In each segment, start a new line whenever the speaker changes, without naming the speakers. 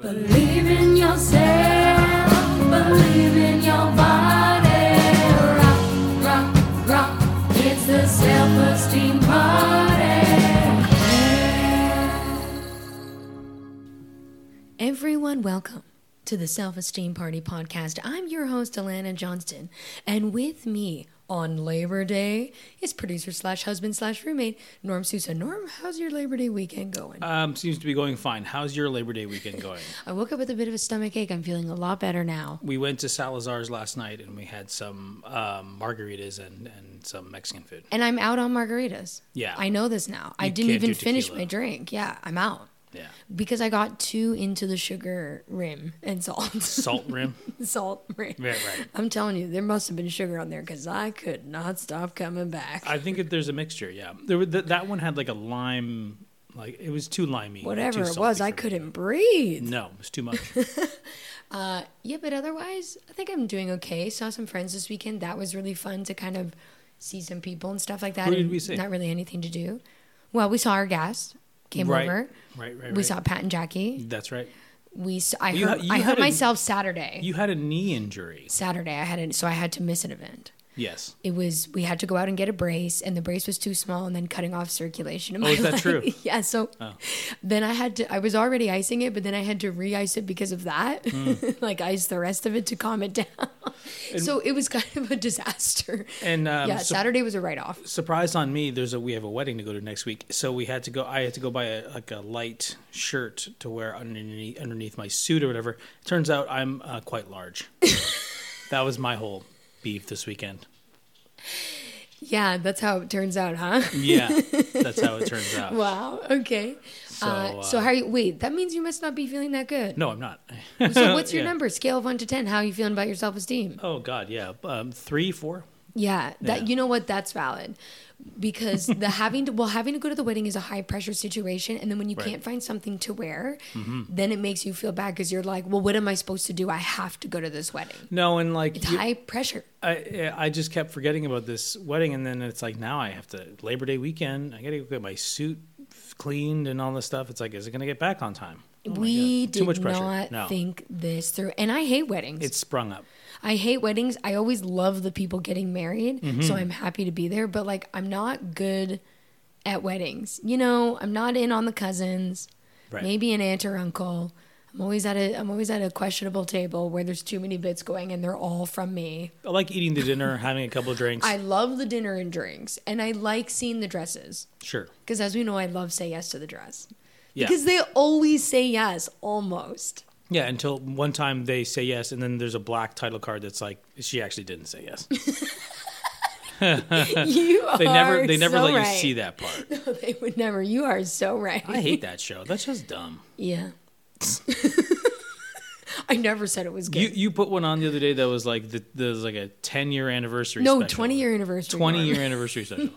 Believe in yourself, believe in your body. Rock, rock, rock. It's the self-esteem party.
Everyone, welcome to the Self Esteem Party podcast. I'm your host, Alana Johnston, and with me on Labor Day is producer slash husband slash roommate Norm Sousa. Norm, how's your Labor Day weekend going?
Um, seems to be going fine. How's your Labor Day weekend going?
I woke up with a bit of a stomach ache. I'm feeling a lot better now.
we went to Salazar's last night and we had some um, margaritas and, and some Mexican food.
And I'm out on margaritas.
Yeah.
I know this now. I didn't even finish my drink. Yeah, I'm out.
Yeah.
Because I got too into the sugar rim and salt.
Salt rim.
salt rim.
Right, right.
I'm telling you, there must have been sugar on there because I could not stop coming back.
I think that there's a mixture. Yeah, there were, th- that one had like a lime, like it was too limey.
Whatever
too
it was, I couldn't breathe.
No, it was too much.
Uh, yeah, but otherwise, I think I'm doing okay. Saw some friends this weekend. That was really fun to kind of see some people and stuff like that.
Who did we see?
Not really anything to do. Well, we saw our guest came
Right.
over.
Right, right,
We
right.
saw Pat and Jackie.
That's right.
We s- I
You
hurt,
ha- you
I
had
hurt
a-
myself Saturday.
You had a knee injury.
Saturday, I had it, so I had to miss an event.
Yes.
It was we had to go out and get a brace, and the brace was too small, and then cutting off circulation. In
Oh,
my
is that
leg.
true? Oh.
yeah. So then I had to. I was already icing it, but then I had to re-ice it because of that.
Hmm.
like ice the rest of it to calm it down. so it was kind of a disaster.
And um,
yeah,
so-
Saturday was a write-off.
surprise on me there's a we have a wedding to go to next week so we had to go i had to go buy a like a light shirt to wear underneath underneath my suit or whatever turns out i'm uh, quite large that was my whole beef this weekend
Yeah, that's how it turns out, huh?
yeah that's how it turns out
wow. Okay.
so,
uh, so
uh,
how are you? Wait, that means you must not be feeling that good.
no i'm not
So what's your
Yeah.
number? Scale of one to ten. How are you feeling about your self-esteem?
oh god yeah um, three four
Yeah, that
Yeah.
you know what? That's valid because the having to well having to go to the wedding is a high pressure situation, and then when you
Right.
can't find something to wear,
Mm-hmm.
then it makes you feel bad because you're like, well, what am I supposed to do? I have to go to this wedding.
no and like
It's
you-
high pressure.
I I just kept forgetting about this wedding, and then it's like now I have to Labor Day weekend. I got to go get my suit cleaned and all this stuff. It's like, is it going to get back on time? Oh
we did
Too much pressure.
not
no,
think this through, and I hate weddings.
it's sprung up.
I hate weddings. I always love the people getting married,
Mm-hmm.
so I'm happy to be there. But like, I'm not good at weddings. You know, I'm not in on the cousins.
Right.
Maybe an aunt or uncle. I'm always at a I'm always at a questionable table where there's too many bits going and they're all from me.
I like eating the dinner, having a couple of drinks.
I love the dinner and drinks, and I like seeing the dresses
sure.
because, as we know, I love say yes to the dress
Yeah.
because they always say yes, almost.
Yeah. Until one time they say yes, and then there's a black title card that's like she actually didn't say yes.
You
They never they never
so
let
right.
you see that part.
No, they would never. You are so right.
I hate that show. That's just dumb.
Yeah. I never said it was good.
You you put one on the other day that was like the, there was like a ten year anniversary.
no,
special.
20 year anniversary. Twenty
year anniversary special.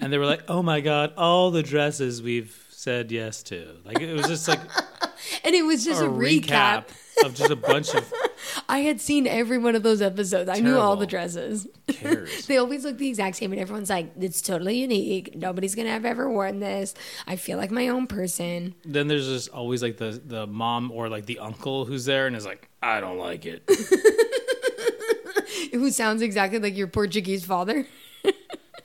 and they were like, oh my God, all the dresses we've said yes to. Like, it was just like,
and it was just
a
a, recap.
recap of just a bunch of
I had seen every one of those episodes. I knew all the dresses.
cares.
They always look the exact same, and everyone's like, "It's totally unique. Nobody's gonna have ever worn this. I feel like my own person."
then there's just always like the the mom or like the uncle who's there and is like, I don't like it.
Who sounds exactly like your Portuguese father.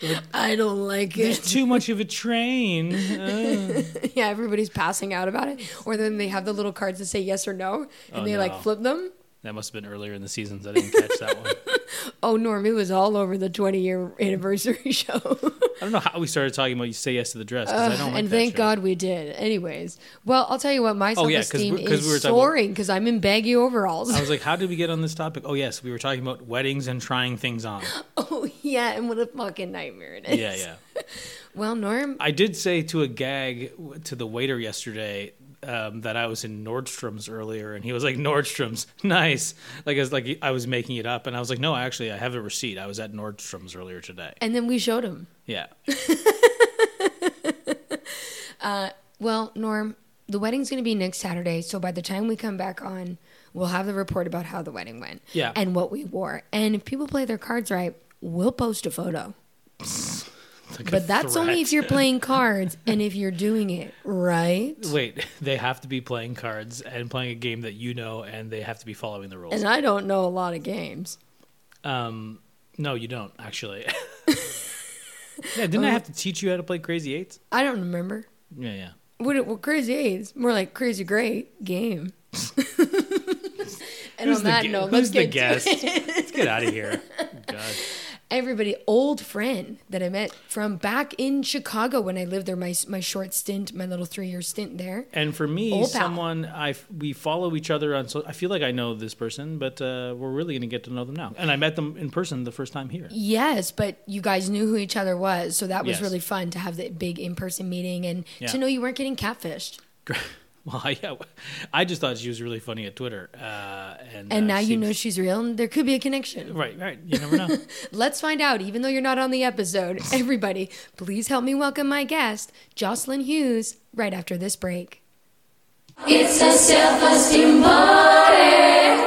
I don't like it.
There's too much of a train. Uh.
Yeah, everybody's passing out about it. Or then they have the little cards that say yes or no, and
Oh,
they like flip them.
That must have been earlier in the seasons. I didn't catch that one.
Oh, Norm, it was all over the 20 year anniversary show.
I don't know how we started talking about you say yes to the dress because I don't like
and thank
show.
God we did. Anyways, well, I'll tell you what, my
Oh,
self
yeah, 'cause
esteem
we- 'cause
is
we were
soaring because I'm in baggy overalls.
I was like, how did we get on this topic? Oh yes, we were talking about weddings and trying things on.
oh, yeah, and what a fucking nightmare it is.
Yeah, yeah.
Well, Norm,
I did say to a gag to the waiter yesterday um, that I was in Nordstrom's earlier, and he was like, "Nordstrom's, nice." Like as like I was making it up, and I was like, "No, actually, I have a receipt. I was at Nordstrom's earlier today."
and then we showed him.
Yeah,
Well, Norm, the wedding's going to be next Saturday. So by the time we come back on, we'll have the report about how the wedding went.
Yeah.
And what we wore. And if people play their cards right, we'll post a photo.
Like
But that's only if you're playing cards and if you're doing it right.
Wait, they have to be playing cards and playing a game that you know, and they have to be following the rules.
And I don't know a lot of games.
Um, no, you don't actually. yeah, didn't I have to teach you how to play Crazy Eights?
I don't remember.
Yeah, yeah.
What, what crazy eights? More like crazy great game. and
Who's
on that note, let's get
guest? Let's get out of here.
Everybody old friend that I met from back in Chicago when I lived there my my short stint my little 3 year stint there
And for me,
Old pal.
someone I we follow each other on. So I feel like I know this person, but uh, we're really going to get to know them now. And I met them in person the first time here.
Yes, but you guys knew who each other was, so that was
Yes.
really fun to have the big in-person meeting and
Yeah.
to know you weren't getting catfished.
Well, yeah, I just thought she was really funny at Twitter, uh, and
And
uh,
now you know she's real and there could be a connection.
Right, right. You never know.
Let's find out even though you're not on the episode. Everybody, please help me welcome my guest, Jocelyn Hughes, right after this break.
It's a self-esteem party.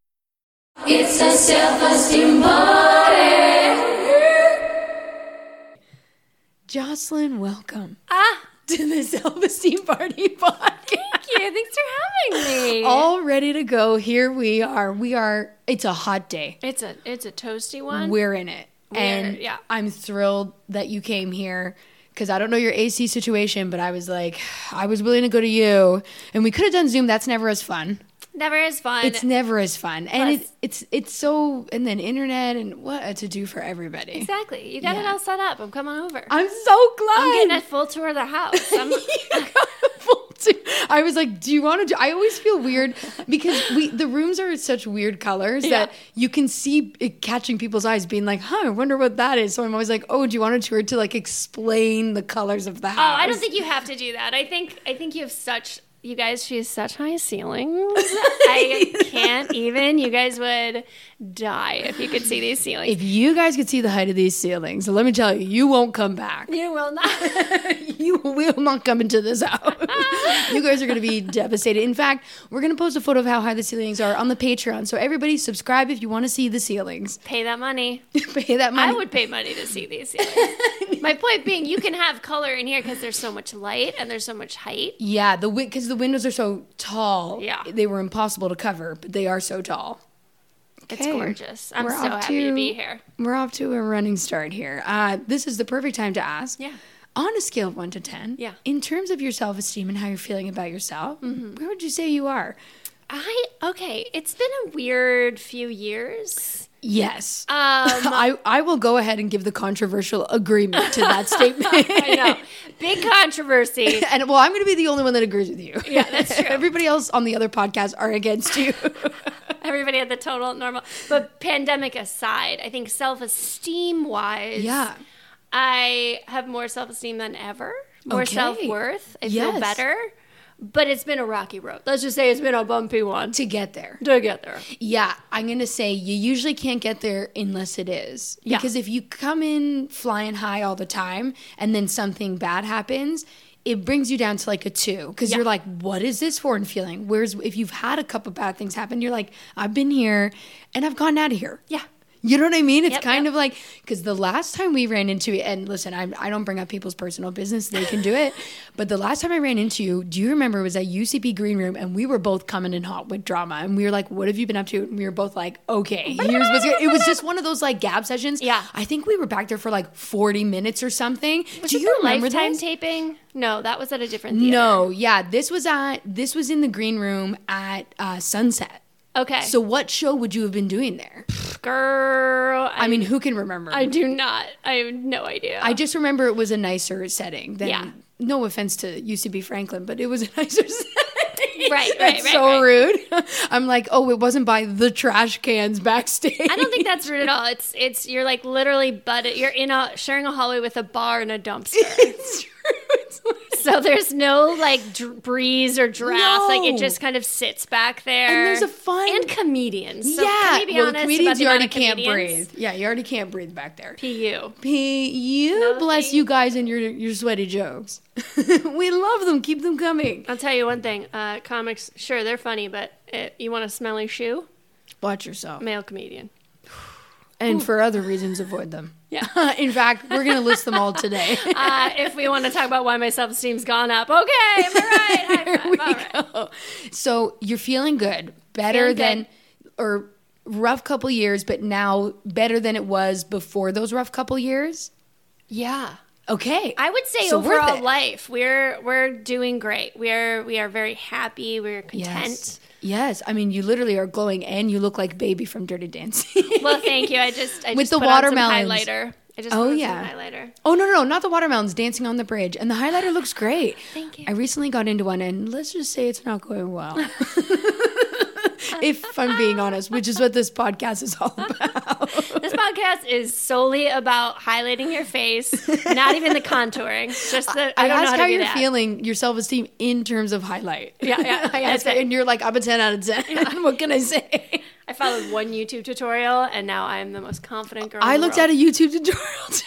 It's a self-esteem party.
Jocelyn, welcome
Ah,
to the Self Esteem Party podcast.
thank you. Thanks for having me.
All ready to go. Here we are. We are, it's a hot day.
it's a it's a toasty one.
We're in it.
We're-
and
yeah.
I'm thrilled that you came here because I don't know your AC situation, but I was like, I was willing to go to you. And we could have done Zoom. That's never as fun.
Never as fun.
It's never as fun. And
Plus-
it, it's it's so, and then internet and what a to do for everybody.
exactly. You got it all set up. I'm coming over.
I'm so glad.
I'm getting a full tour of the house. I'm,
I was like, "Do you want to do?" I always feel weird because we the rooms are such weird colors
Yeah.
that you can see it catching people's eyes, being like, "Huh, I wonder what that is." So I'm always like, "Oh, do you want a tour to like explain the colors of the house?" oh.
I don't think you have to do that. I think I think you have such. You guys, she has such high ceilings. I can't even. You guys would die if you could see these ceilings.
If you guys could see the height of these ceilings, let me tell you, you won't come back.
you will not.
you will not come into this house. you guys are going to be devastated. In fact, we're going to post a photo of how high the ceilings are on the Patreon. So everybody, subscribe if you want to see the ceilings.
Pay that money.
Pay that money.
I would pay money to see these ceilings. My point being, you can have color in here because there's so much light and there's so much height.
Yeah, the because the windows are so tall.
Yeah.
they were impossible to cover, but they are so tall.
It's
Okay.
gorgeous. I'm
We're
so happy to
to-
be here.
We're off to a running start here. Uh, this is the perfect time to ask.
Yeah.
On a scale of one to ten,
Yeah.
in terms of your self esteem and how you're feeling about yourself, where would you say you are?
I okay. It's been a weird few years.
Yes.
Um,
I, I will go ahead and give the controversial agreement to that statement.
I know. Big controversy.
And well, I'm going to be the only one that agrees with you.
Yeah, that's true.
Everybody else on the other podcast are against you.
Everybody at the total normal. But pandemic aside, I think self esteem wise,
Yeah.
I have more self esteem than ever. More
Okay.
self worth. I
Yes.
feel better. But it's been a rocky road. Let's just say it's been a bumpy one
to get there.
to get there.
Yeah, I'm gonna say you usually can't get there unless it is.
Yeah.
Because if you come in flying high all the time and then something bad happens, it brings you down to like a two. Because
Yeah.
you're like, what is this foreign feeling? Whereas if you've had a couple of bad things happen, you're like, I've been here and I've gotten out of here.
Yeah.
You know what I mean? It's
Yep,
kind
yep.
of like because the last time we ran into it, and listen, I, I don't bring up people's personal business; they can do it. but the last time I ran into you, do you remember? It was at UCB Green Room, and we were both coming in hot with drama, and we were like, "What have you been up to?" And we were both like, "Okay, here's what's good." It was just one of those like gab sessions.
Yeah.
I think we were back there for like forty minutes or something.
Was
do you
the
remember
lifetime
this?
taping? No, that was at a different theater.
No, yeah, this was at this was in the Green Room at uh, Sunset.
Okay.
So what show would you have been doing there?
girl, I,
I mean, who can remember?
I do not. I have no idea.
I just remember it was a nicer setting than
Yeah.
no offense to UCB Franklin, but it was a nicer setting.
Right, right,
That's
right,
so
right.
rude. I'm like, oh, it wasn't by the trash cans backstage.
I don't think that's rude at all. It's it's you're like literally but You're in a sharing a hallway with a bar and a dumpster.
it's true.
So there's no like dr- breeze or draft. Like it just kind of sits back there.
And there's a fun-
and comedians. So
yeah,
can we be
well,
honest
comedians you already can't
comedians?
breathe. Yeah, you already can't breathe back there.
Pu.
P, you
No,
bless you guys and your your sweaty jokes. we love them. Keep them coming.
I'll tell you one thing. Uh, comics, sure, they're funny, but uh you want a smelly shoe?
Watch yourself.
Male comedian.
And for other reasons, avoid them.
Yeah.
In fact, we're gonna list them all today.
Uh, if we want to talk about why my self esteem's gone up, okay, am I right? High right.
So you're feeling good, better
Feeling
than,
good.
or rough couple years, but now better than it was before those rough couple years.
Yeah.
Okay,
I would say
So
overall life, we're we're doing great. We're we are very happy. We're content.
yes, yes. I mean, you literally are glowing, and you look like baby from Dirty Dancing.
Well, thank you. I just I
With
just
the
put on some highlighter. I just
Oh, yeah.
highlighter.
Oh no, no, no, not the watermelons dancing on the bridge. And the highlighter looks great.
Thank you.
I recently got into one and let's just say it's not going well. if I'm being honest, which is what this podcast is all about.
This podcast is solely about highlighting your face, not even the contouring. Just the I,
I,
don't know
ask
how,
how,
to do
you're
that.
feeling, your self esteem in terms of highlight.
Yeah, yeah,
I ask
it.
and you're like, I'm a 10 out of 10. what can I say?
I followed one YouTube tutorial, and now I'm the most confident girl.
I looked at a YouTube tutorial too.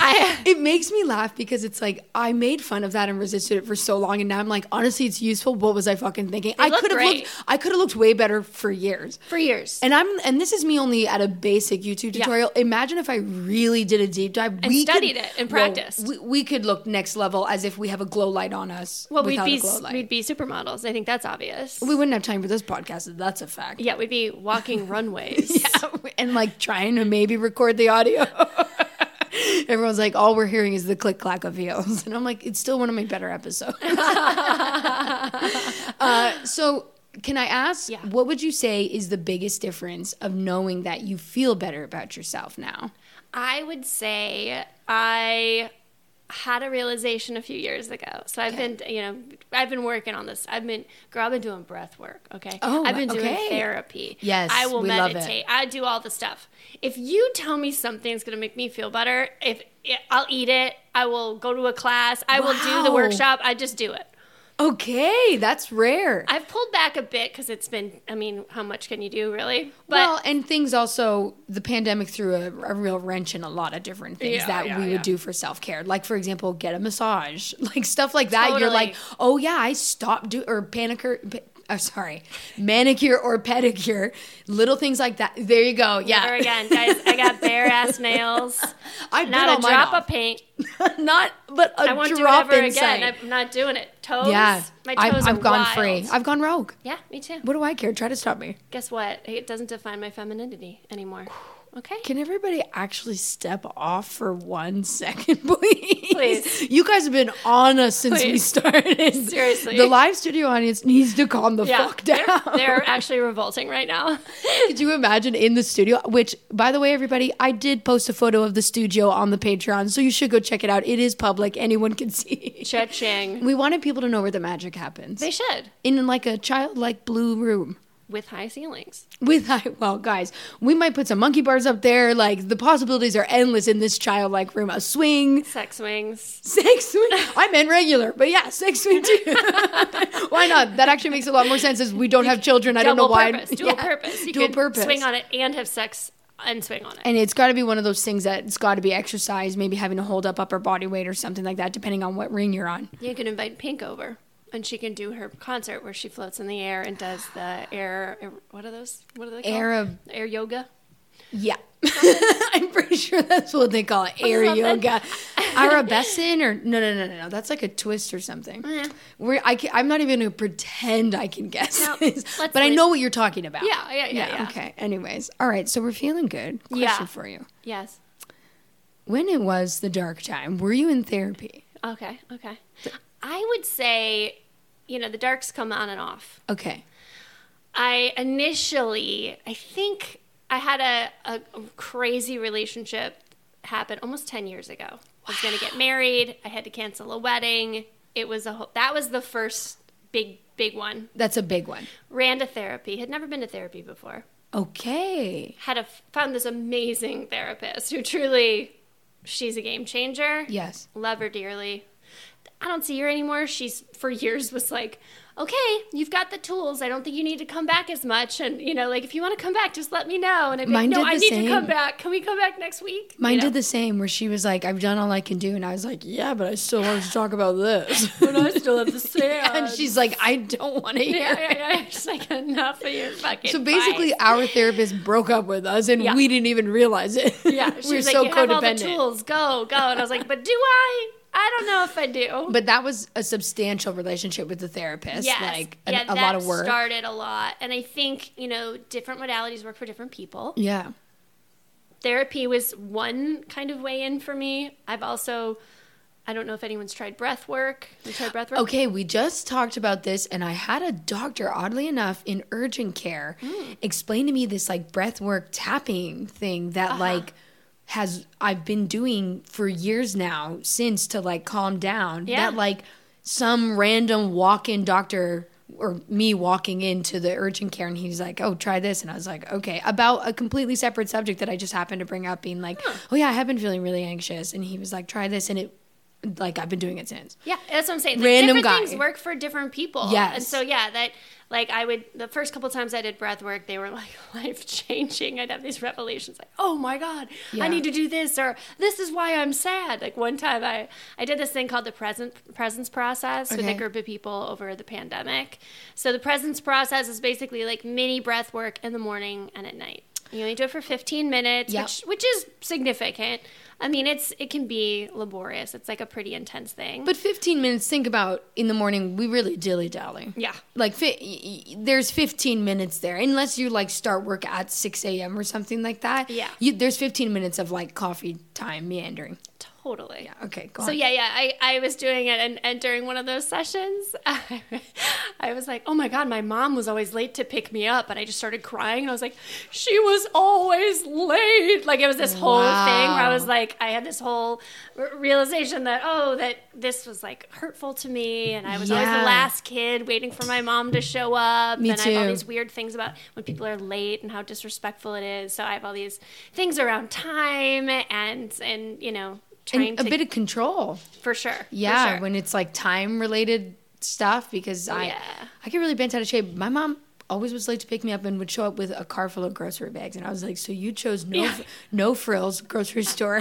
I
It makes me laugh because it's like I made fun of that and resisted it for so long, and now I'm like, honestly, it's useful. What was I fucking thinking? I could have looked. I could have looked way better for years.
for years.
And I'm and this is me only at a basic YouTube
Yeah.
tutorial. Imagine if I really did a deep dive
And studied it and practiced.
we, we could look next level as if we have a glow light on us.
well, we'd be
a glow light.
we'd be supermodels. I think that's obvious.
we wouldn't have time for this podcast. That's a fact.
yeah, we'd be walking runways.
Yeah, and like trying to maybe record the audio. Everyone's like, all we're hearing is the click clack of heels, and I'm like, it's still one of my better episodes. uh, so, can I ask,
Yeah.
what would you say is the biggest difference of knowing that you feel better about yourself now?
I would say I had a realization a few years ago. So I've been, you know, I've been working on this. I've been, girl, I've been doing breath work. Okay.
Oh,
I've been doing
okay.
therapy.
Yes,
I will
we love it.
meditate. I do all the stuff. If you tell me something's going to make me feel better, if I'll eat it, I will go to a class, I will do the workshop. I just do it.
Okay, that's rare.
I've pulled back a bit because it's been, I mean, how much can you do really? But
well, and things also, the pandemic threw a, a real wrench in a lot of different things
Yeah,
that
yeah,
we
yeah.
would do for self care. Like, for example, get a massage, like stuff like that. You're like, oh yeah, I stopped doing, or panicure. Pa- oh, sorry, manicure or pedicure, little things like that. There you go.
Never
Yeah,
again, guys. I got bare ass nails.
I
Not a drop
off.
of paint.
not, but a
I won't do it ever
sight.
again. I'm not doing it. Toes.
yeah,
My toes
I've
are
gone
wild.
free. I've gone rogue.
yeah, me too.
What do I care? Try to stop me.
Guess what? It doesn't define my femininity anymore. Okay.
Can everybody actually step off for one second, please?
Please.
You guys have been on us since we started.
Seriously.
The live studio audience needs to calm the
yeah,
fuck down.
They're, they're actually revolting right now.
Could you imagine in the studio? Which, by the way, everybody, I did post a photo of the studio on the Patreon, so you should go check it out. It is public; anyone can see.
Cha-ching.
We wanted people to know where the magic happens.
They should
in like a childlike blue room.
With high ceilings.
With high, well, guys, we might put some monkey bars up there. Like the possibilities are endless in this childlike room. A swing,
Sex swings.
sex swing. I meant regular, but yeah, sex swing too. why not? That actually makes a lot more sense. As we don't have children, I don't know why.
purpose. Dual
Yeah,
purpose. You
dual purpose.
swing on it and have sex and swing on it.
And it's got to be one of those things that it's got to be exercise, maybe having to hold up upper body weight or something like that, depending on what ring you're on.
You can invite Pink over, and she can do her concert where she floats in the air and does the air. what are those? What are they called?
Air
air yoga.
Yeah. I'm pretty sure that's what they call it. Air
Something.
yoga. Arabescent or no, no, no, no, no. That's like a twist or something.
Oh, yeah.
Where I can, I'm not even to pretend I can guess
No,
this, but I know what you're talking about.
Yeah, yeah, yeah, yeah.
Okay. Anyways, all right. So we're feeling good. Question
Yeah.
for you:
Yes.
When it was the dark time, were you in therapy?
Okay. Okay. I would say, you know, the darks come on and off.
Okay.
I initially, I think I had a, a crazy relationship happen almost 10 years ago. I was going to get married. I had to cancel a wedding. It was a whole, that was the first big, big one.
That's a big one.
Ran to therapy, had never been to therapy before.
Okay.
Had a, found this amazing therapist who truly, she's a game changer.
Yes.
Love her dearly. I don't see her anymore. She's for years was like, okay, you've got the tools. I don't think you need to come back as much. And you know, like if you want to come back, just let me know. And I'd be
Mine
like, no, I need
same.
to come back. Can we come back next week?
Mine
You know?
did the same, where she was like, "I've done all I can do," and I was like, "Yeah, but I still want to talk about this."
But I still have the same.
and she's like, "I don't want to hear."
yeah,
it."
yeah, yeah. She's like, enough of your fucking.
So basically,
advice."
our therapist broke up with us, and
Yeah.
we didn't even realize it.
yeah,
we
she
were
was like,
so
you have all the
codependent.
tools. Go, go. And I was like, but do I? I don't know if I do.
But that was a substantial relationship with the therapist,
Yes.
like a,
yeah,
a
that
lot of work.
started a lot. And I think, you know, different modalities work for different people.
yeah,
Therapy was one kind of way in for me. I've also, I don't know if anyone's tried breath work. You tried breath work?
Okay, we just talked about this, and I had a doctor, oddly enough, in urgent care,
Hmm.
explain to me this like breath work tapping thing that
Uh-huh.
like has I've been doing for years now since to like calm down.
Yeah.
That like some random walk-in doctor or me walking into the urgent care and he's like, "Oh, try this," and I was like, "Okay," about a completely separate subject that I just happened to bring up, being like, "Oh yeah, I have been feeling really anxious," and he was like, "Try this," and it like I've been doing it since.
Yeah, that's what I'm saying. Like,
Random
different
guy.
things work for different people.
Yes.
And so yeah, that like I would the first couple times I did breath work, they were like life changing. I'd have these revelations like, oh my god,
Yeah.
I need to do this or this is why I'm sad. Like one time I I did this thing called the present presence process with a group of people over the pandemic. So the presence process is basically like mini breath work in the morning and at night. You only do it for 15 minutes,
Yep.
which which is significant. I mean, it's it can be laborious. It's like a pretty intense thing.
But 15 minutes, think about in the morning, we really dilly dally.
Yeah.
Like, fi- there's 15 minutes there, unless you like start work at 6 a.m. or something like that.
Yeah.
You, there's 15 minutes of like coffee time meandering.
Totally. Yeah.
Okay, go
So
on.
yeah, yeah, I, I was doing it, and, and during one of those sessions, I, I was like, oh my god, my mom was always late to pick me up, and I just started crying, and I was like, she was always late. Like it was this whole thing where I was like, I had this whole r- realization that oh, that this was like hurtful to me, and I was always the last kid waiting for my mom to show up,
Me
and I have all these weird things about when people are late and how disrespectful it is. So I have all these things around time and and you know trying
And a
to
bit of control.
for sure. for
Yeah,
sure.
when it's like time related stuff, because I,
Yeah.
I get really bent out of shape. My mom always was late to pick me up and would show up with a car full of grocery bags. And I was like, so you chose no, no frills grocery store,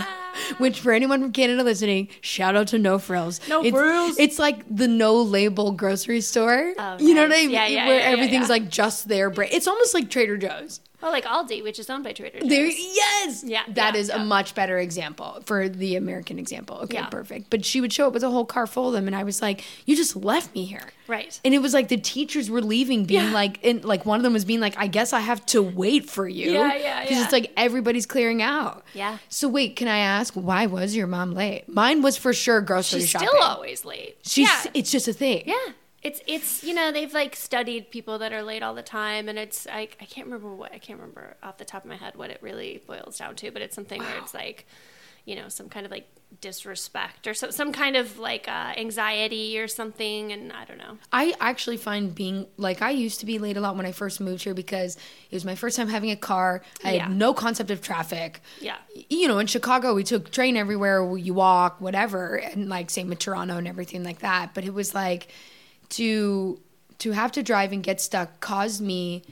which for anyone from Canada listening, shout out to No Frills.
No
it's,
Frills.
It's like the no label grocery store.
Oh,
you know what I mean?
Yeah, yeah,
Where
yeah, yeah,
everything's
yeah.
like just their brand. It's almost like Trader Joe's.
Well, like Aldi, which is owned by Trader Joe's.
There, yes,
Yeah,
that
yeah,
is a much better example for the American example. Okay,
Yeah.
perfect. But she would show up with a whole car full of them, and I was like, "You just left me here."
Right.
And it was like the teachers were leaving, being
Yeah.
like, and like one of them was being like, "I guess I have to wait for you."
Yeah, yeah,
Because it's like everybody's clearing out.
Yeah.
So wait, can I ask why was your mom late? Mine was for sure grocery shopping.
She's
shopping.
still always late.
She's.
yeah.
It's just a thing.
Yeah. It's it's you know they've like studied people that are late all the time and it's I I can't remember what I can't remember off the top of my head what it really boils down to but it's something where it's like you know some kind of like disrespect or so, some kind of like uh, anxiety or something and I don't know
I actually find being like I used to be late a lot when I first moved here because it was my first time having a car. I
Yeah.
had no concept of traffic.
Yeah.
You know, in Chicago, we took train everywhere. You walk, whatever, and like same with Toronto and everything like that. But it was like to to have to drive and get stuck caused me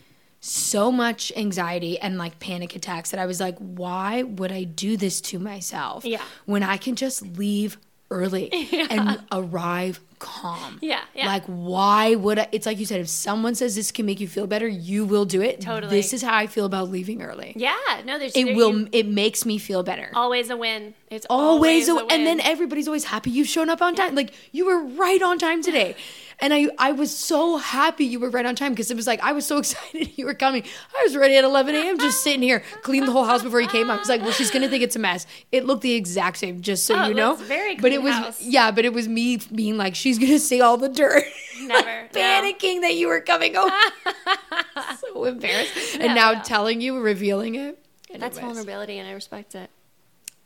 so much anxiety and like panic attacks that I was like, why would I do this to myself?
Yeah.
When I can just leave early and arrive calm.
Yeah, yeah.
Like, why would I? It's like you said, if someone says this can make you feel better, you will do it.
Totally.
This is how I feel about leaving early.
yeah no there's
It
there-
will,
you-
it makes me feel better.
always a win it's
Always,
always,
a,
a win
and then everybody's always happy you've shown up on time. Like you were right on time today, and I I was so happy you were right on time because it was like I was so excited you were coming. I was ready at 11 a.m. just sitting here, cleaned the whole house before you came. I was like, well, she's gonna think it's a mess. It looked the exact same, just so
Oh,
you know.
very
but it was
house.
yeah, but it was me being like, she's gonna see all the dirt.
never no.
Panicking that you were coming home. so embarrassed. And now
no.
telling you, revealing it.
that's vulnerability and I respect it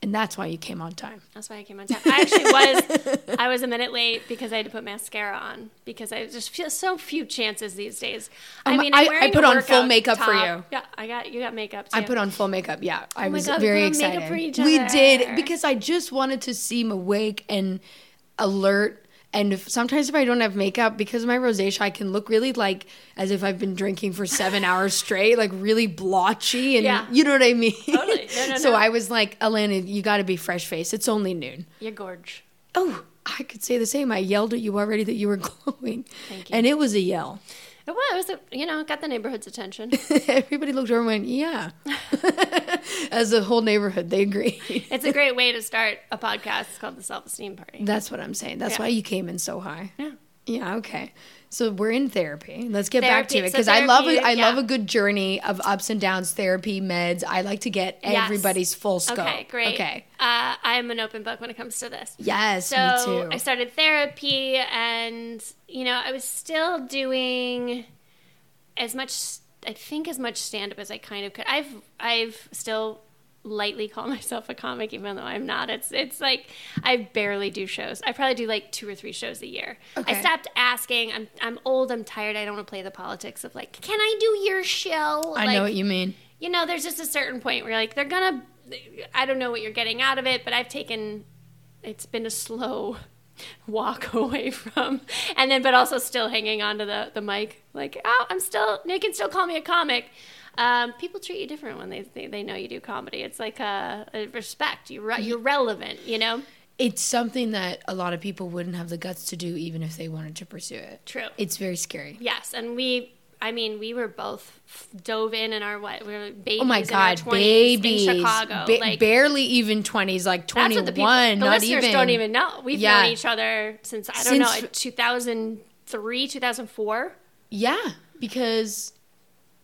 And that's why you came on time.
That's why I came on time. I actually was I was a minute late because I had to put mascara on because I just feel so few chances these days. I
Um,
mean,
I-
I'm
I
wearing
put on full makeup for you.
Yeah, I got you got makeup too.
I put on full makeup. Yeah, I
Oh my
was
God,
very
put on makeup
excited. We did because I just wanted to seem awake and alert. And if, sometimes if I don't have makeup because of my rosacea, I can look really like as if I've been drinking for seven hours straight, like really blotchy, and
Yeah.
you know what I mean.
Totally. No, no,
so
no.
I was like, Alana, you got to be fresh faced. It's only noon.
You're gorge.
Oh, I could say the same. I yelled at you already that you were glowing,
Thank you.
and it was a yell.
It was, it was a, you know, it got the neighborhood's attention.
Everybody looked over and went, "Yeah." As a whole neighborhood, they agree.
it's a great way to start a podcast. It's called the Self Esteem Party.
That's what I'm saying. That's
Yeah.
why you came in so high.
Yeah.
Yeah. Okay. So we're in therapy. Let's get back to
Therapy.
it
So
because I love
therapy,
a, I
yeah.
love a good journey of ups and downs, therapy, meds. I like to get
Yes.
everybody's full scope.
Okay, great.
Okay.
Uh, I am an open book when it comes to this.
Yes,
So
me too.
I started therapy, and you know, I was still doing as much. I think as much stand up as I kind of could. I've I've still lightly call myself a comic, even though I'm not. It's it's like I barely do shows. I probably do like two or three shows a year.
Okay.
I stopped asking. I'm I'm old. I'm tired. I don't want to play the politics of like, can I do your show?
I
Like,
know what you mean.
you know, there's just a certain point where like they're gonna. I don't know what you're getting out of it, but I've taken. It's been a slow walk away from, and then but also still hanging on to the the mic. Like, oh, I'm still. They can still call me a comic. Um, people treat you different when they they, they know you do comedy. It's like a, a respect. You re- you're relevant. You know.
It's something that a lot of people wouldn't have the guts to do, even if they wanted to pursue it.
True.
It's very scary.
Yes, and we. I mean, we were both f- dove in in our what? We were babies.
Oh my
in
God,
20s
babies!
in Chicago.
Ba-
like,
barely even twenties, like twenty
what the people, the
Not
listeners
even.
don't even know. We've
Yeah.
known each other since I don't
Since
know, 2003, 2004.
Yeah, because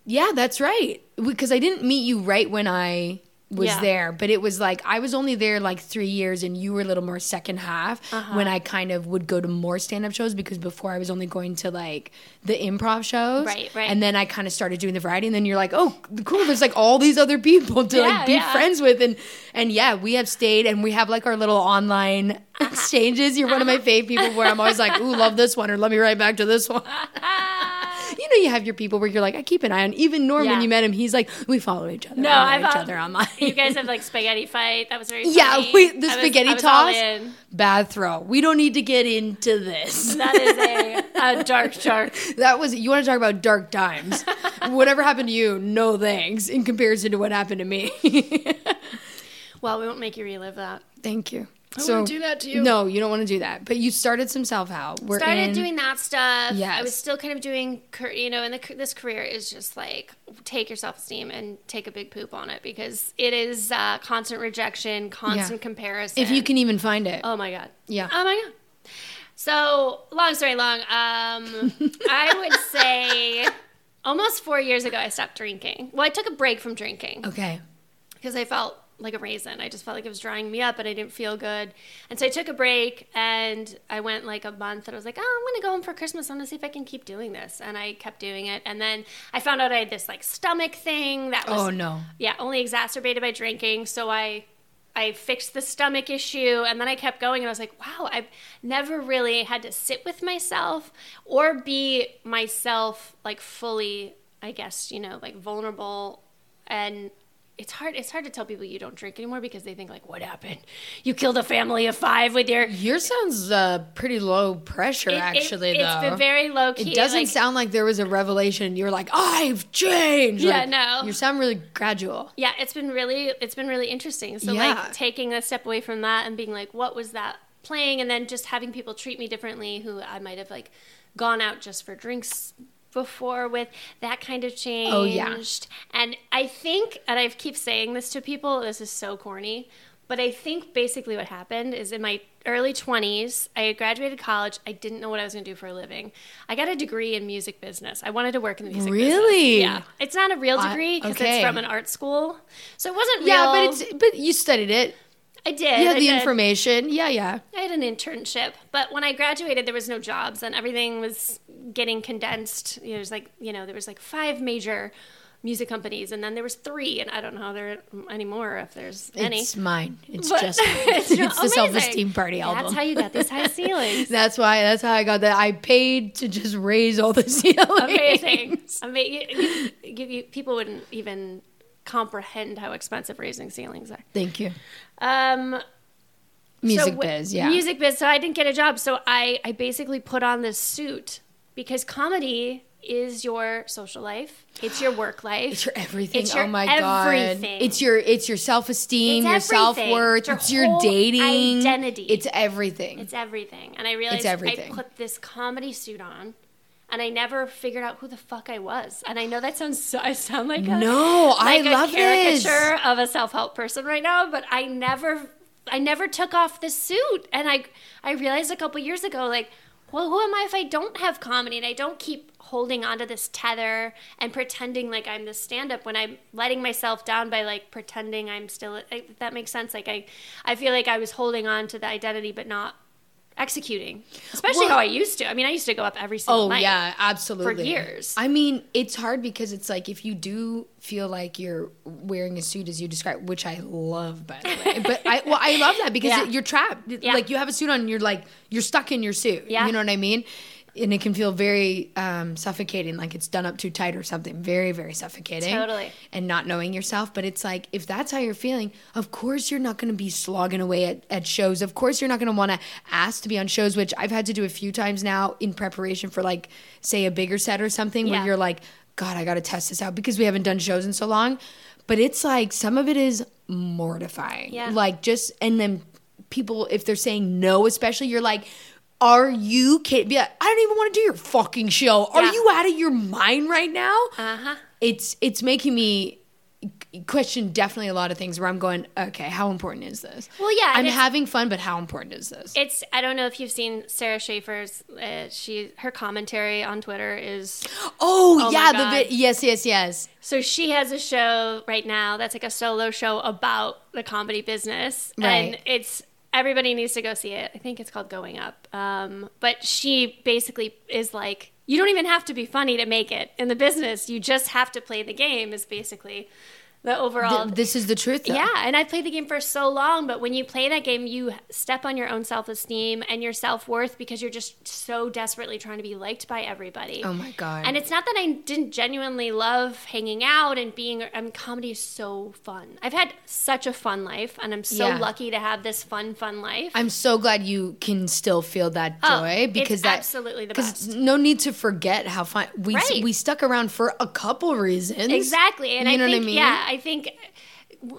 yeah, that's right. Because I didn't meet you right when I was
Yeah.
there, but it was like I was only there like three years, and you were a little more second half
Uh-huh.
when I kind of would go to more stand up shows because before I was only going to like the improv shows,
Right, right.
And then I kind of started doing the variety, and then you're like, oh, cool. There's like all these other people to
Yeah,
like be
yeah.
friends with, and and yeah, we have stayed, and we have like our little online
Uh-huh.
exchanges. You're one of my fave people where I'm always like, ooh, love this one, or let me write back to this one. You know, you have your people where you're like, I keep an eye on. Even Norm, when you met him, he's like, we follow each other.
No,
I follow each
uh,
other online.
You guys have like spaghetti fight. That was very
yeah, we, the
I
spaghetti
was
toss, bad throw. We don't need to get into this.
That is a, a dark, dark.
That was you want to talk about dark times. Whatever happened to you, no thanks in comparison to what happened to me.
Well, we won't make you relive that.
Thank you. So
wanna do that to you.
No, you don't want to do that. But you started some self help. We're
started
in-
doing that stuff.
Yes.
I was still kind of doing, you know, and the, this career is just like take your self esteem and take a big poop on it because it is uh, constant rejection, constant comparison.
If you can even find it.
Oh my god.
Yeah.
Oh my god. So long story long. Um, I would say almost four years ago I stopped drinking. Well, I took a break from drinking
Okay.
because I felt like a raisin. I just felt like it was drying me up and I didn't feel good. And so I took a break and I went like a month and I was like, oh, I'm going to go home for Christmas. I'm going to see if I can keep doing this. And I kept doing it. And then I found out I had this like stomach thing that was,
Oh, no.
yeah, only exacerbated by drinking. So I, I fixed the stomach issue and then I kept going and I was like, wow, I've never really had to sit with myself or be myself like fully, I guess, you know, like vulnerable and it's hard it's hard to tell people you don't drink anymore because they think like what happened you killed a family of five with your
Yours sounds uh, pretty low pressure,
It- it-
actually,
it's
though.
been very low key
It doesn't
like-
sound like there was a revelation. You're like, I've changed.
Yeah,
Like,
no.
You sound really gradual.
yeah it's been really it's been really interesting so
Yeah.
like taking a step away from that and being like what was that playing and then just having people treat me differently who i might have like gone out just for drinks before with that kind of changed
Oh, yeah.
and i think and i keep saying this to people this is so corny but i think basically what happened is in my early 20s i had graduated college i didn't know what i was going to do for a living i got a degree in music business i wanted to work in the music business.
Really?
yeah it's not a real degree because
okay.
it's from an art school so it wasn't real
Yeah, but it's but you studied it.
I did.
You had
I
the
did.
information. Yeah, yeah.
I had an internship, but when I graduated, there was no jobs, and everything was getting condensed. You know, There's like you know there was like five major music companies, and then there was three, and I don't know how there are anymore if there's any.
It's mine. It's
But-
just mine.
It's
it's, the self esteem party album.
That's how you got these high ceilings.
That's why. That's how I got that. I paid to just raise all the ceilings.
Amazing. Amazing. You, you, you, people wouldn't even comprehend how expensive raising ceilings are.
Thank you.
Um,
Music
so,
biz. Yeah.
Music biz. So I didn't get a job. So I, I basically put on this suit because comedy is your social life. It's your work life.
It's your everything.
It's your
oh my
everything.
god! It's your it's your self esteem,
It's
your self worth,
It's your
it's your dating
identity.
It's everything.
It's everything. And I realized. I put this comedy suit on. And I never figured out who the fuck I was. And I know that sounds so, I sound like a,
No, I
like a
love this.
caricature of a self-help person right now, but I never I never took off the suit. And I I realized a couple years ago like, well, who am I if I don't have comedy and I don't keep holding onto this tether and pretending like I'm the stand-up when I'm letting myself down by like pretending I'm still that makes sense. Like I I feel like I was holding on to the identity but not executing. Especially
Well-
how I used to. I mean, I used to go up every single
Oh
night.
yeah, absolutely.
For years.
I mean, it's hard because it's like if you do feel like you're wearing a suit as you describe, which I love by the way. But I well, I love that because
Yeah.
you're trapped.
Yeah.
Like you have a suit on, and you're like you're stuck in your suit.
Yeah.
You know what I mean? And it can feel very um, suffocating, like it's done up too tight or something. Very, very suffocating.
Totally.
And not knowing yourself. But it's like, if that's how you're feeling, of course you're not going to be slogging away at, at shows. Of course you're not going to want to ask to be on shows, which I've had to do a few times now in preparation for, like, say, a bigger set or something
yeah.
where you're like, God, I got to test this out because we haven't done shows in so long. But it's like, some of it is mortifying.
Yeah.
Like, just, and then people, if they're saying no, especially, you're like, are you kidding? Like, I don't even want to do your fucking show. Are
Yeah.
you out of your mind right now?
Uh-huh.
It's it's making me question definitely a lot of things where I'm going, okay, how important is this?
Well, yeah,
I'm having fun, but how important is this?
It's I don't know if you've seen Sarah Schaefer's uh, she her commentary on Twitter is
oh,
my
yeah, the vi- yes, yes, yes.
so she has a show right now that's like a solo show about the comedy business and it's everybody needs to go see it. I think it's called Going Up. Um, but she basically is like you don't even have to be funny to make it in the business. You just have to play the game is basically the overall
Th- this is the truth. Though.
Yeah, and I played the game for so long, but when you play that game, you step on your own self esteem and your self worth because you're just so desperately trying to be liked by everybody.
Oh my God.
And it's not that I didn't genuinely love hanging out and being. I mean, um, comedy is so fun. I've had such a fun life, and I'm so
Yeah.
lucky to have this fun, fun life.
I'm so glad you can still feel that
Oh,
joy
it's
because that
absolutely the best.
No need to forget how fun we
Right.
we stuck around for a couple reasons.
Exactly. And
you
I
know
think,
what I mean?
yeah, I think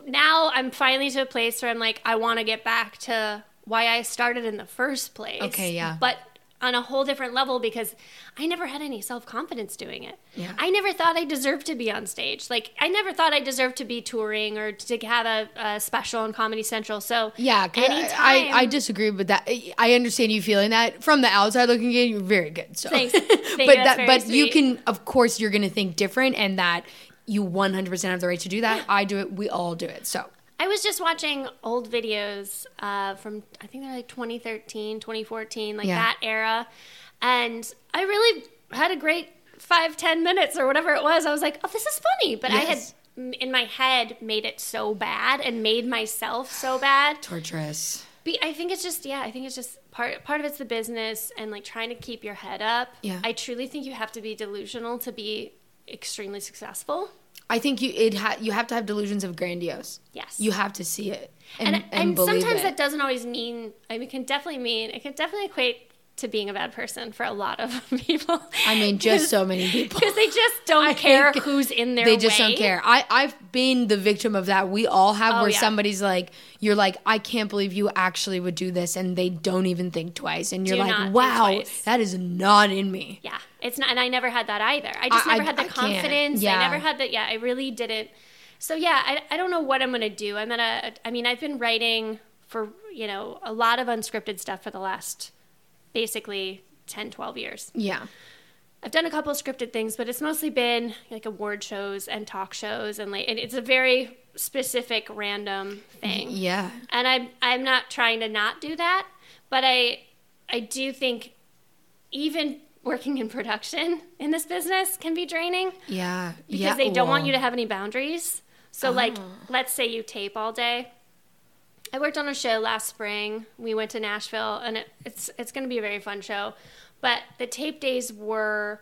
now I'm finally to a place where I'm like, I want to get back to why I started in the first place.
Okay, yeah.
But on a whole different level because I never had any self confidence doing it.
Yeah.
I never thought I deserved to be on stage. Like I never thought I deserved to be touring or to have a, a special on Comedy Central. So
yeah, I,
anytime,
I, I disagree with that. I understand you feeling that from the outside looking in. You're very good. So,
Thanks. Thank
but
you.
That, but you can, of course, you're going to think different, and that you 100% have the right to do that. I do it. We all do it. So,
I was just watching old videos uh, from I think they're like 2013, 2014, like
Yeah.
that era, and I really had a great five, ten minutes or whatever it was. I was like, oh, this is funny, but I had in my head made it so bad and made myself so bad.
torturous.
Be- I think it's just yeah. I think it's just part part of it's the business and like trying to keep your head up.
Yeah.
I truly think you have to be delusional to be extremely successful.
I think you it ha- you have to have delusions of grandiose.
Yes.
You have to see it and,
and,
and,
and, sometimes
it.
that doesn't always mean I mean it can definitely mean it can definitely equate to being a bad person for a lot of people.
I mean, just so many people.
because they just don't
I
care who's in their
They just
way.
don't care. I I've been the victim of that. We all have,
Oh,
where
yeah.
somebody's like, you're like, I can't believe you actually would do this, and they don't even think twice, and you're
Do
like, wow, that is not in me.
Yeah, it's not, and I never had that either. I just
I-
never
I-
had the confidence.
Yeah.
I never had that. Yeah, I really didn't. So yeah, I, I don't know what I'm gonna do. I'm gonna. I mean, I've been writing for you know a lot of unscripted stuff for the last basically 10, 12 years.
Yeah.
I've done a couple of scripted things, but it's mostly been like award shows and talk shows, and like and it's a very specific, random thing.
Yeah.
And I'm I'm not trying to not do that, but I I do think even working in production in this business can be draining
Yeah.
because
yeah.
they don't want you to have any boundaries. So like
Oh.
let's say you tape all day. I worked on a show last spring. We went to Nashville and it, it's it's going to be a very fun show. But the tape days were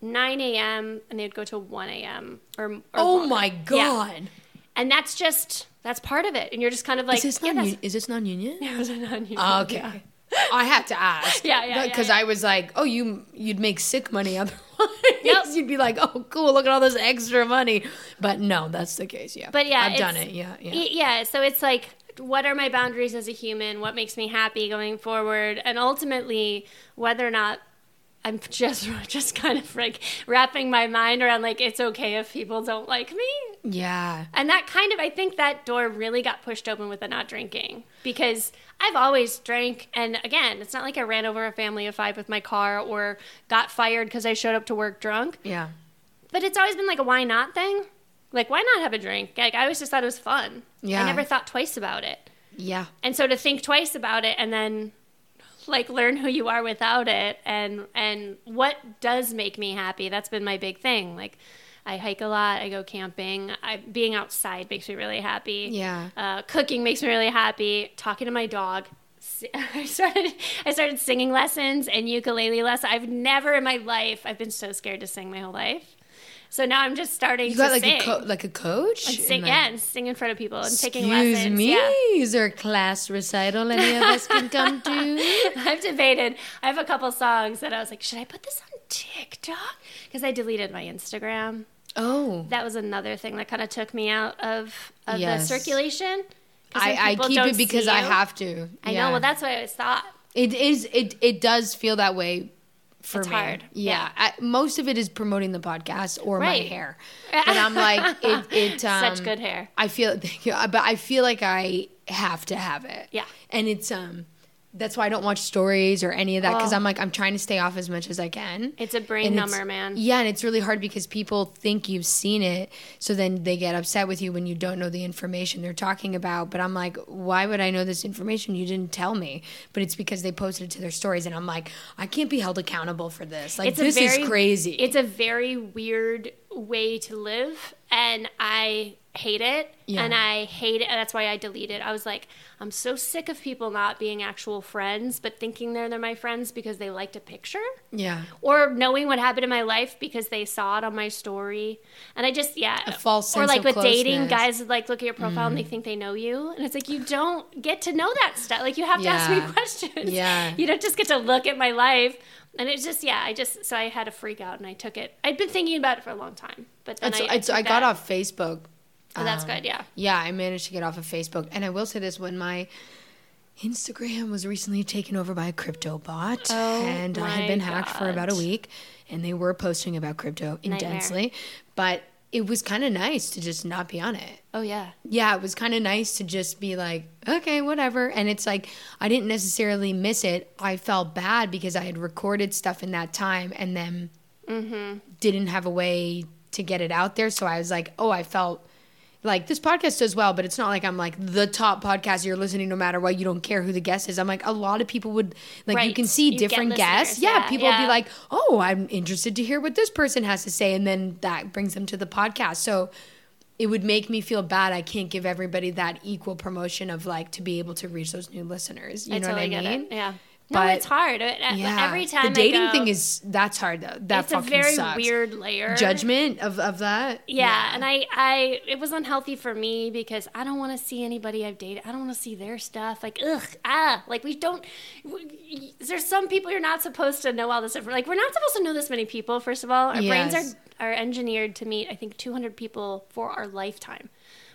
9 a.m. and they'd go to 1 a.m. or, or
Oh
longer.
my
Yeah.
god.
And that's just that's part of it. And you're just kind of like
is this
yeah,
non is this non union?
It was a non-union.
Oh, okay. I have to ask.
Yeah, yeah, yeah,
Because
yeah.
I was like, oh, you you'd make sick money otherwise.
Yep.
You'd be like, oh, cool, look at all this extra money. But no, that's the case. Yeah.
But yeah,
I've done it. Yeah, yeah.
Yeah, so it's like, what are my boundaries as a human? What makes me happy going forward? And ultimately, whether or not I'm just just kind of like wrapping my mind around like it's okay if people don't like me.
yeah.
And that kind of I think that door really got pushed open with the not drinking because I've always drank and again, it's not like I ran over a family of 5 with my car or got fired cuz I showed up to work drunk.
Yeah.
But it's always been like a why not thing. Like why not have a drink? Like I always just thought it was fun.
Yeah.
I never thought twice about it.
Yeah.
And so to think twice about it and then like learn who you are without it and and what does make me happy. That's been my big thing. Like I hike a lot. I go camping. I, being outside makes me really happy.
Yeah.
Uh, cooking makes me really happy. Talking to my dog. I started. I started singing lessons and ukulele lessons. I've never in my life. I've been so scared to sing my whole life. So now I'm just starting
You
to
got like
sing.
a co- like a coach?
and
And,
sing,
like,
yeah, and sing in front of people and taking lessons.
Excuse me,
Yeah.
is there a class recital any of us can come to?
I've debated. I have a couple songs that I was like, should I put this on TikTok? Because I deleted my Instagram.
Oh,
That was another thing that kind of took me out of, of
Yes.
the circulation.
I, I keep it because I have to.
I
Yeah.
know. Well, that's what I always thought.
It is. It it does feel that way for
It's
me.
hard.
Yeah, I, most of it is promoting the podcast or
Right.
my hair, but I'm like it. it um,
Such good hair.
I feel, but I feel like I have to have it.
Yeah.
and it's um, that's why I don't watch stories or any of that because
Oh.
I'm like I'm trying to stay off as much as I can.
It's a brain
And
number, man.
Yeah, and it's really hard because people think you've seen it, so then they get upset with you when you don't know the information they're talking about. But I'm like, why would I know this information? You didn't tell me. But it's because they posted it to their stories, and I'm like, I can't be held accountable for this. Like,
It's
this
very-
is crazy.
It's a very weird way to live, and I hate it.
Yeah.
And I hate it. That's why I deleted. I was like, I'm so sick of people not being actual friends, but thinking they're, they're my friends because they liked a picture.
yeah,
or knowing what happened in my life because they saw it on my story and i just yeah
A false
or like with dating
closeness. Mm-hmm.
guys like look at your profile and they think they know you and it's like you don't get to know that stuff like you have to ask me questions
Yeah.
you don't just get to look at my life and it's just yeah i just so i had a freak out and i took it i'd been thinking about it for a long time but then
It's-
i,
it's-
took
I got off Facebook.
Oh, that's
um,
good yeah
Yeah, I managed to get off of Facebook, and I will say this: when my Instagram was recently taken over by a crypto bot,
Oh
and I had been hacked for about a week, and they were posting about crypto intensely, but it was kind of nice to just not be on it.
Oh yeah.
Yeah, it was kind of nice to just be like, okay, whatever. And it's like, I didn't necessarily miss it. I felt bad because I had recorded stuff in that time and then didn't have a way to get it out there. So I was like, oh, I felt like this podcast does well, but it's not like I'm like the top podcast you're listening no matter what. You don't care who the guest is. I'm like, a lot of people would, like, you can see
You
different guests. Yeah,
Yeah,
people would be like, oh, I'm interested to hear what this person has to say. And then that brings them to the podcast. So, it would make me feel bad. I can't give everybody that equal promotion of like to be able to reach those new listeners. You
I
know
totally
what I
get
mean?
it. Yeah. No,
But-
it's hard.
Yeah.
Every time
the dating
go,
thing is that's hard though. That
it's a very
sucks.
weird layer.
judgment of of that.
Yeah, and I, I, it was unhealthy for me because I don't want to see anybody I've dated. I don't want to see their stuff. Like, ugh, ah, like we don't. we- There's some people you're not supposed to know all this. Like, we're not supposed to know this many people. First of all, our brains are are engineered to meet. I think 200 people for our lifetime.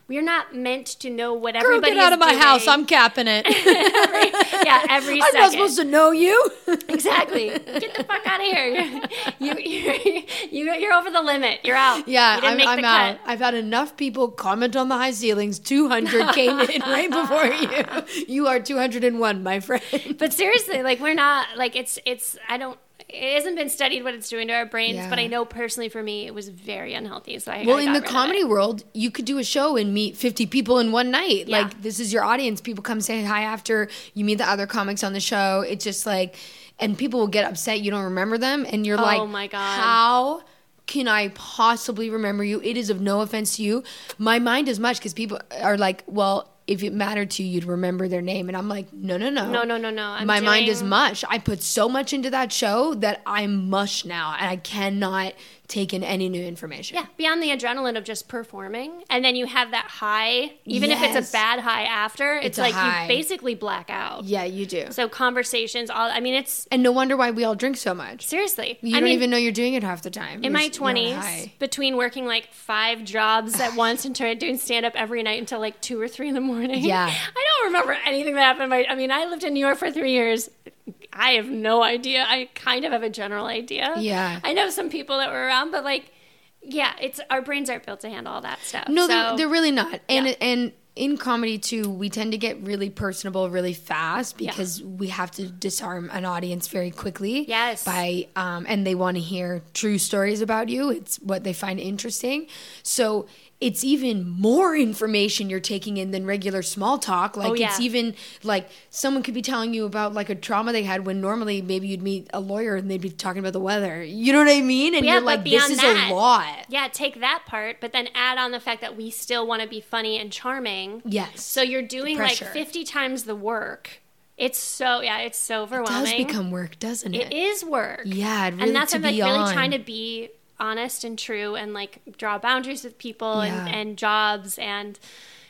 We are not meant to know what
Girl,
everybody.
get out of my
doing.
house. I'm capping it.
yeah, every
I'm
second.
not supposed to know you.
Exactly. Get the fuck out of here. You, you, you, you're over the limit. You're out.
Yeah, I'm, I'm out.
cut.
I've had enough people comment on the high ceilings. 200 came in right before you. You are 201, my friend.
But seriously, like we're not like it's it's I don't it hasn't been studied what it's doing to our brains,
Yeah.
but I know personally for me it was very unhealthy. So I
Well,
I
in the comedy world, you could do a show and meet 50 people in one night.
Yeah.
Like, this is your audience. People come say hi after you meet the other comics on the show. It's just like, and people will get upset you don't remember them. And you're
Oh
like, oh
my God.
how can I possibly remember you? It is of no offense to you. My mind is much because people are like, well, if it mattered to you, you'd remember their name. And I'm like, no, no, no.
No, no, no, no. I'm
My mind is mush. I put so much into that show that I'm mush now. And I cannot take in any new information.
Yeah, beyond the adrenaline of just performing, and then you have that high, even if it's a bad high after. It's,
It's
like
high.
you basically black out.
Yeah, you do.
So conversations, all I mean, it's
And no wonder why we all drink so much.
seriously.
You
I
don't
mean,
even know you're doing it half the time.
in
You're
my
s- you're on a
twenties, between working like five jobs at once and trying doing stand up every night until like two or three in the morning.
Yeah.
I don't remember anything that happened. My, I mean, I lived in New York for three years. I have no idea. I kind of have a general idea.
Yeah.
I know some people that were around, but like, yeah, it's our brains aren't built to handle all that stuff.
No,
so,
they're, they're really not. And
Yeah.
and in comedy too, we tend to get really personable really fast because we have to disarm an audience very quickly.
Yes.
By um, and they want to hear true stories about you. It's what they find interesting. So it's even more information you're taking in than regular small talk. Oh, like
Oh, yeah.
it's even like someone could be telling you about like a trauma they had when normally maybe you'd meet a lawyer and they'd be talking about the weather. You know what I mean? And
Yeah,
you're like, this is
that-
a lot.
Yeah, take that part, but then add on the fact that we still want to be funny and charming.
Yes.
So you're doing like 50 times the work. It's so, yeah, it's so
It
overwhelming.
does become work, doesn't it?
It is work.
Yeah, it really
and that's
to
I'm like really trying to be honest and true and like draw boundaries with people
Yeah.
and, and jobs and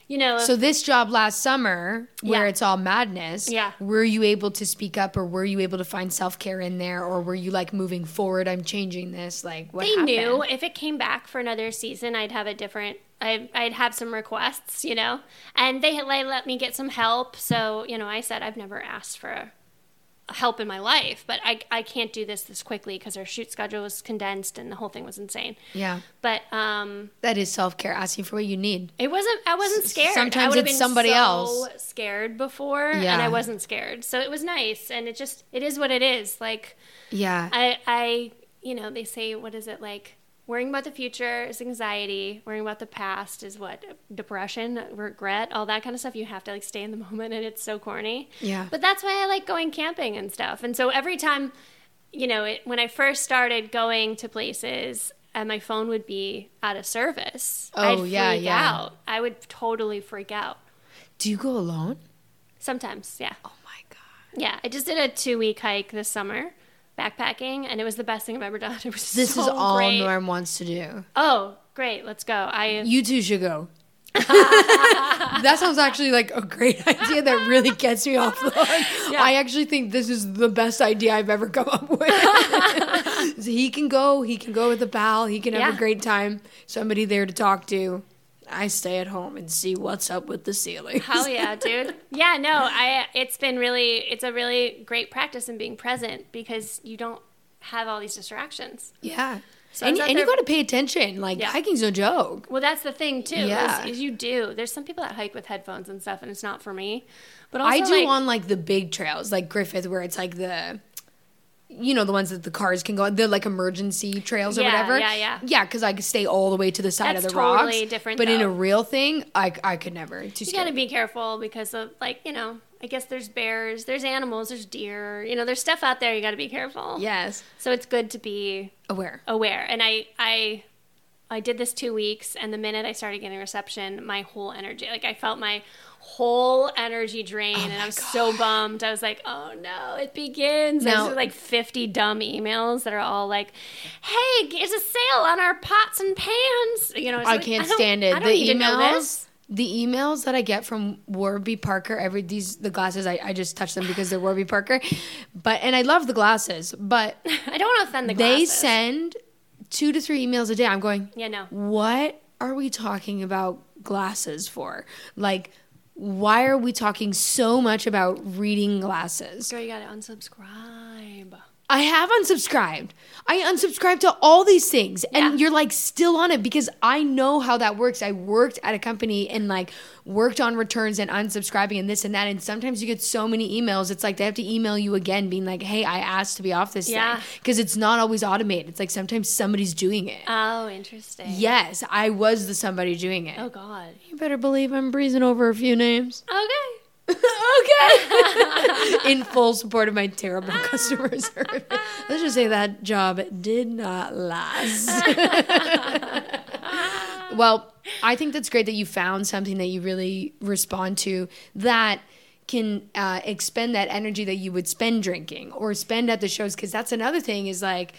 you know
So this job last summer, where
Yeah.
it's all madness,
Yeah.
were you able to speak up, or were you able to find self care in there, or were you like moving forward? I'm changing this. Like what
they
happened?
knew if it came back for another season, I'd have a different. I'd, I'd have some requests, you know, and they they let me get some help. So you know, I said I've never asked for help in my life, but I I can't do this this quickly because our shoot schedule was condensed and the whole thing was insane.
Yeah,
But um,
that is self care. Asking for what you need.
It wasn't. I wasn't scared.
sometimes
I
it's
been
somebody
so
else.
Scared before,
Yeah.
and I wasn't scared. So it was nice, and it just it is what it is. Like
Yeah,
I, I, you know, they say what is it like? Worrying about the future is anxiety. Worrying about the past is what depression, regret, all that kind of stuff. You have to like stay in the moment, and it's so corny.
Yeah.
But that's why I like going camping and stuff. And so every time, you know, it, when I first started going to places, and my phone would be out of service.
Oh,
I'd
yeah,
freak
yeah.
out. I would totally freak out.
do you go alone?
Sometimes, yeah.
Oh my god,
Yeah, I just did a two week hike this summer, backpacking, and it was the best thing I've ever done. It was
this
so
is all
great.
Norm wants to do.
Oh, great! Let's go. I
You two should go. that sounds actually like a great idea that really gets me off the hook. I actually think this is the best idea I've ever come up with. So he can go, he can go with a pal, he can have
Yeah.
a great time, somebody there to talk to. I stay at home and see what's up with the ceiling.
Hell yeah, dude. Yeah, no, I it's been really it's a really great practice in being present because you don't have all these distractions.
Yeah.
So
and and you got to pay attention. Like
Yeah.
hiking's no joke.
Well, that's the thing too.
Yeah.
Is, is you do. There's some people that hike with headphones and stuff, and it's not for me. But also,
I do
like,
on like the big trails, like Griffith, where it's like the, you know, the ones that the cars can go on. They're like emergency trails or
Yeah,
whatever.
yeah, yeah.
Yeah, because I could stay all the way to the side
That's
of the
totally
rocks.
different,
But in a real thing, I, I could never. Too
you
scary.
gotta be careful because of like you know. I guess there's bears, there's animals, there's deer. You know, there's stuff out there. You got to be careful.
Yes.
So it's good to be
Aware.
aware. And I, I, I did this two weeks, and the minute I started getting reception, my whole energy, like I felt my whole energy drain, oh and I was so bummed. I was like, oh no, it begins. There's like 50 dumb emails that are all like, hey, there's a sale on our pots and pans. You know,
I
like,
can't
don't-
stand it.
I
the
need to know
emails, the emails that I get from Warby Parker, every these the glasses, I, I just touch them because they're Warby Parker. But and I love the glasses, but
I don't want to offend the
they
glasses.
send two to three emails a day. I'm going,
Yeah, no.
what are we talking about glasses for? Like, why are we talking so much about reading glasses?
Girl, you gotta unsubscribe.
I have unsubscribed. I unsubscribed to all these things. And
Yeah.
you're like still on it because I know how that works. I worked at a company and like worked on returns and unsubscribing and this and that. And sometimes you get so many emails, it's like they have to email you again being like, hey, I asked to be off this
Yeah.
thing. Because it's not always automated. It's like sometimes somebody's doing it.
Oh, interesting.
yes, I was the somebody doing it.
Oh God.
You better believe I'm breezing over a few names.
Okay.
Okay. In full support of my terrible customer service. Let's just say that job did not last. well, I think that's great that you found something that you really respond to that can uh, expend that energy that you would spend drinking or spend at the shows. Because that's another thing is like,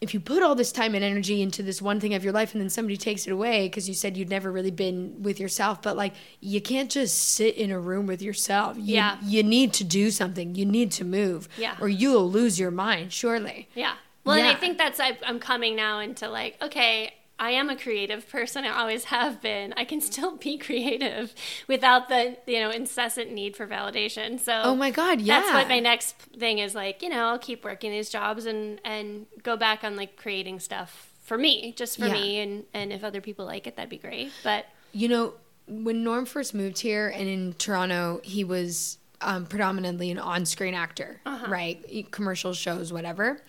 if you put all this time and energy into this one thing of your life and then somebody takes it away because you said you'd never really been with yourself but like you can't just sit in a room with yourself you,
Yeah.
you need to do something you need to move
Yeah.
or you'll lose your mind surely
Yeah. Well, and I think that's I, I'm coming now into like, okay, I am a creative person. I always have been. I can still be creative without the you know incessant need for validation. So
Oh my God,
That's what my next thing is like. You know, I'll keep working these jobs and and go back on like creating stuff for me, just for
Yeah.
me, and and if other people like it, that'd be great. But
You know, when Norm first moved here and in Toronto, he was um, predominantly an on screen actor, right? E- Commercial shows, whatever.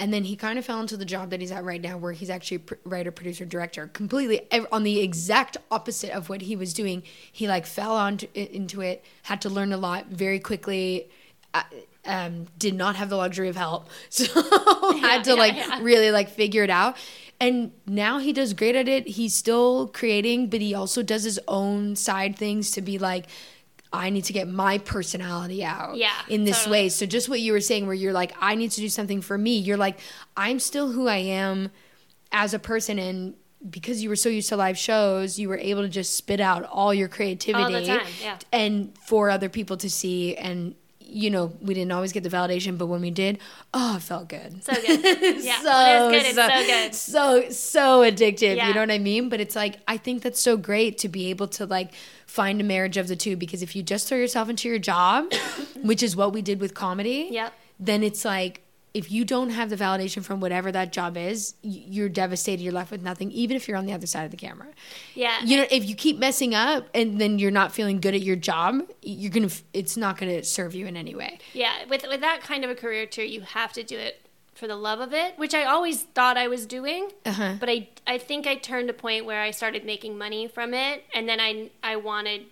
And then he kind of fell into the job that he's at right now, where he's actually pr- writer, producer, director, completely ev- on the exact opposite of what he was doing. He like fell on into it, had to learn a lot very quickly. Uh, um, did not have the luxury of help, so had to
yeah,
like
yeah.
really like figure it out. And now he does great at it. He's still creating, but he also does his own side things to be like, I need to get my personality out
Yeah,
in this
totally.
way. So just what you were saying, where you're like, I need to do something for me. You're like, I'm still who I am as a person, and because you were so used to live shows, you were able to just spit out all your creativity
time, yeah.
and for other people to see. And you know, we didn't always get the validation, but when we did, oh, it felt good.
so good. Yeah,
so,
good. It's so good.
So so addictive.
Yeah.
You know what I mean? But it's like I think that's so great to be able to like find a marriage of the two because if you just throw yourself into your job, which is what we did with comedy,
Yep.
then it's like if you don't have the validation from whatever that job is, you're devastated. You're left with nothing, even if you're on the other side of the camera.
Yeah.
You know, if you keep messing up and then you're not feeling good at your job, you're gonna. It's not gonna serve you in any way.
Yeah, with with that kind of a career too, you have to do it for the love of it, which I always thought I was doing.
Uh-huh.
But I I think I turned a point where I started making money from it, and then I I wanted.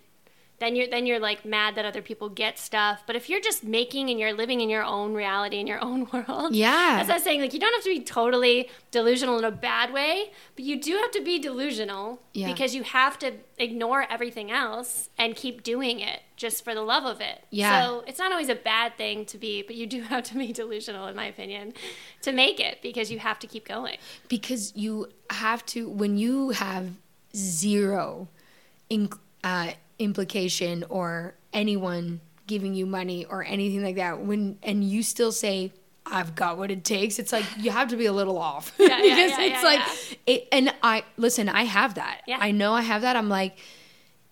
Then you're then you're like mad that other people get stuff. But if you're just making and you're living in your own reality in your own world,
Yeah.
as I was saying, like you don't have to be totally delusional in a bad way, but you do have to be delusional
Yeah.
because you have to ignore everything else and keep doing it just for the love of it.
Yeah.
So it's not always a bad thing to be, but you do have to be delusional, in my opinion, to make it because you have to keep going.
because you have to when you have zero in, uh, implication or anyone giving you money or anything like that when and you still say I've got what it takes. It's like you have to be a little off
yeah,
because
yeah,
it's
yeah,
like
yeah.
it. And I listen. I have that. I know I have that. I'm like,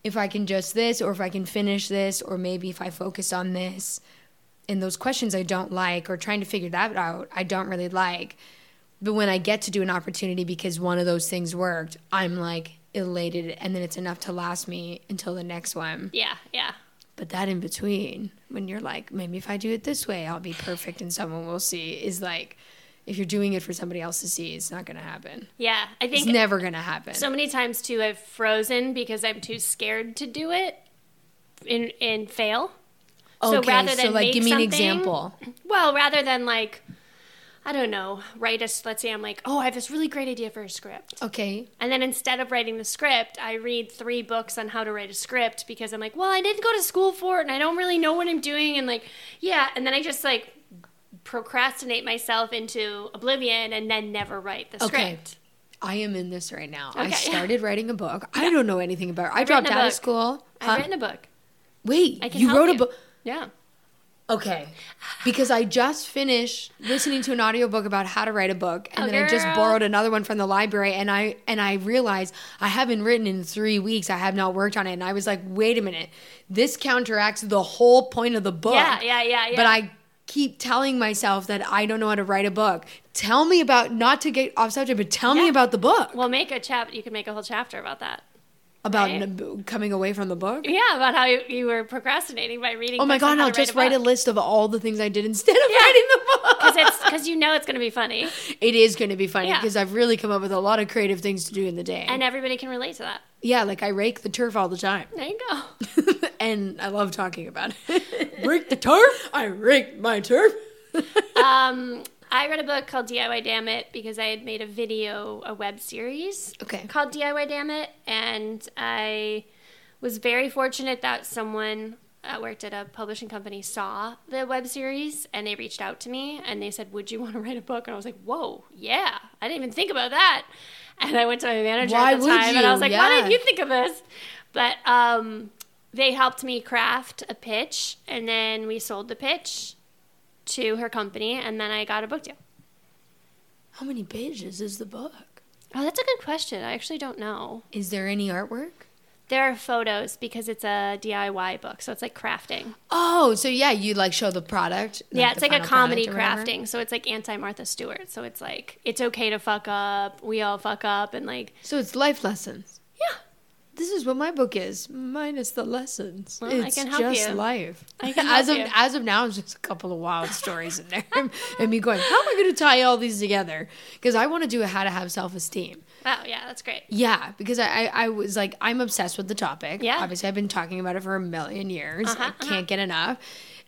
if I can just this, or if I can finish this, or maybe if I focus on this, and those questions I don't like, or trying to figure that out, I don't really like. But when I get to do an opportunity because one of those things worked, I'm like elated, and then it's enough to last me until the next one.
Yeah, yeah.
But that in between, when you're like, maybe if I do it this way, I'll be perfect and someone will see, is like, if you're doing it for somebody else to see, it's not going to happen.
Yeah, I think It's
never going to happen.
so many times too I've frozen because I'm too scared to do it and and fail.
Okay, so
rather
so,
than
like,
make
give me an example.
Well, rather than like I don't know, write a let's say I'm like, "Oh, I have this really great idea for a script."
okay.
And then instead of writing the script, I read three books on how to write a script because I'm like, well, I didn't go to school for it and I don't really know what I'm doing. And like, yeah. And then I just like procrastinate myself into oblivion and then never write the script.
Okay.
script.
I am in this right now. I
Okay.
started writing a book. I don't know anything about it. I
I've
dropped out of school.
I've
Huh?
written a book.
Wait,
I
you wrote a book?
Yeah.
Okay. Because I just finished listening to an audiobook about how to write a book and
Oh,
then I just borrowed another one from the library and I and I realized I haven't written in 3 weeks. I have not worked on it and I was like, "Wait a minute. This counteracts the whole point of the book."
Yeah, yeah, yeah, yeah.
But I keep telling myself that I don't know how to write a book. Tell me about not to get off subject, but tell me about the book.
Well, make a chap. You can make a whole chapter about that.
About
right.
coming away from the book.
Yeah, about how you, you were procrastinating by reading.
Oh my god, I'll just write a
book.
list of all the things I did instead of
Yeah.
writing the book.
because it's because you know it's going to be funny,
It is going to be funny
Yeah.
because I've really come up with a lot of creative things to do in the day.
and everybody can relate to that.
yeah, like I rake the turf all the time.
There you go.
and I love talking about it. rake the turf? I rake my turf.
Um, I read a book called DIY Damn It because I had made a video, a web series
Okay.
called DIY Damn It, and I was very fortunate that someone that worked at a publishing company saw the web series and they reached out to me and they said, "Would you want to write a book?" And I was like, "Whoa, yeah! I didn't even think about that." And I went to my manager
Why
at the time and I was like, "Why didn't you think of this?" But um, they helped me craft a pitch, and then we sold the pitch to her company, and then I got a book deal.
How many pages is the book?
Oh, that's a good question. I actually don't know.
Is there any artwork?
There are photos because it's a DIY book, so it's like crafting.
Oh, so yeah, you like show the product.
yeah, it's like a comedy
product or whatever?
crafting. So it's like anti Martha Stewart. So it's like it's okay to fuck up. We all fuck up, and like
So it's life lessons. This is what my book is, minus the lessons.
Well, I
it's
can help
just
you.
life.
I can
as
help
of
you.
as of now, it's just a couple of wild stories in there, and me going, "How am I going to tie all these together?" Because I want to do a how to have self esteem.
oh yeah, that's great.
Yeah, because I, I I was like, I'm obsessed with the topic.
Yeah.
obviously, I've been talking about it for a million years.
Uh-huh,
I can't get enough,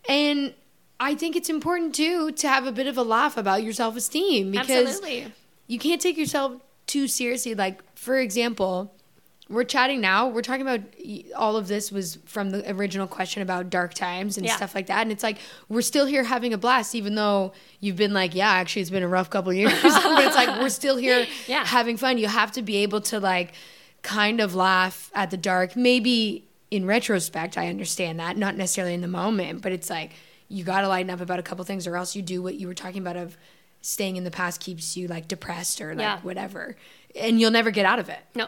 and I think it's important too to have a bit of a laugh about your self esteem because
Absolutely.
you can't take yourself too seriously. Like, for example, we're chatting now. We're talking about all of this was from the original question about dark times and
Yeah.
stuff like that. And it's like we're still here having a blast, even though you've been like, yeah, actually, it's been a rough couple of years. but it's like we're still here
Yeah.
having fun. You have to be able to like kind of laugh at the dark. Maybe in retrospect, I understand that, not necessarily in the moment, but it's like you got to lighten up about a couple things, or else you do what you were talking about of staying in the past keeps you like depressed or like
Yeah.
whatever, and you'll never get out of it
No,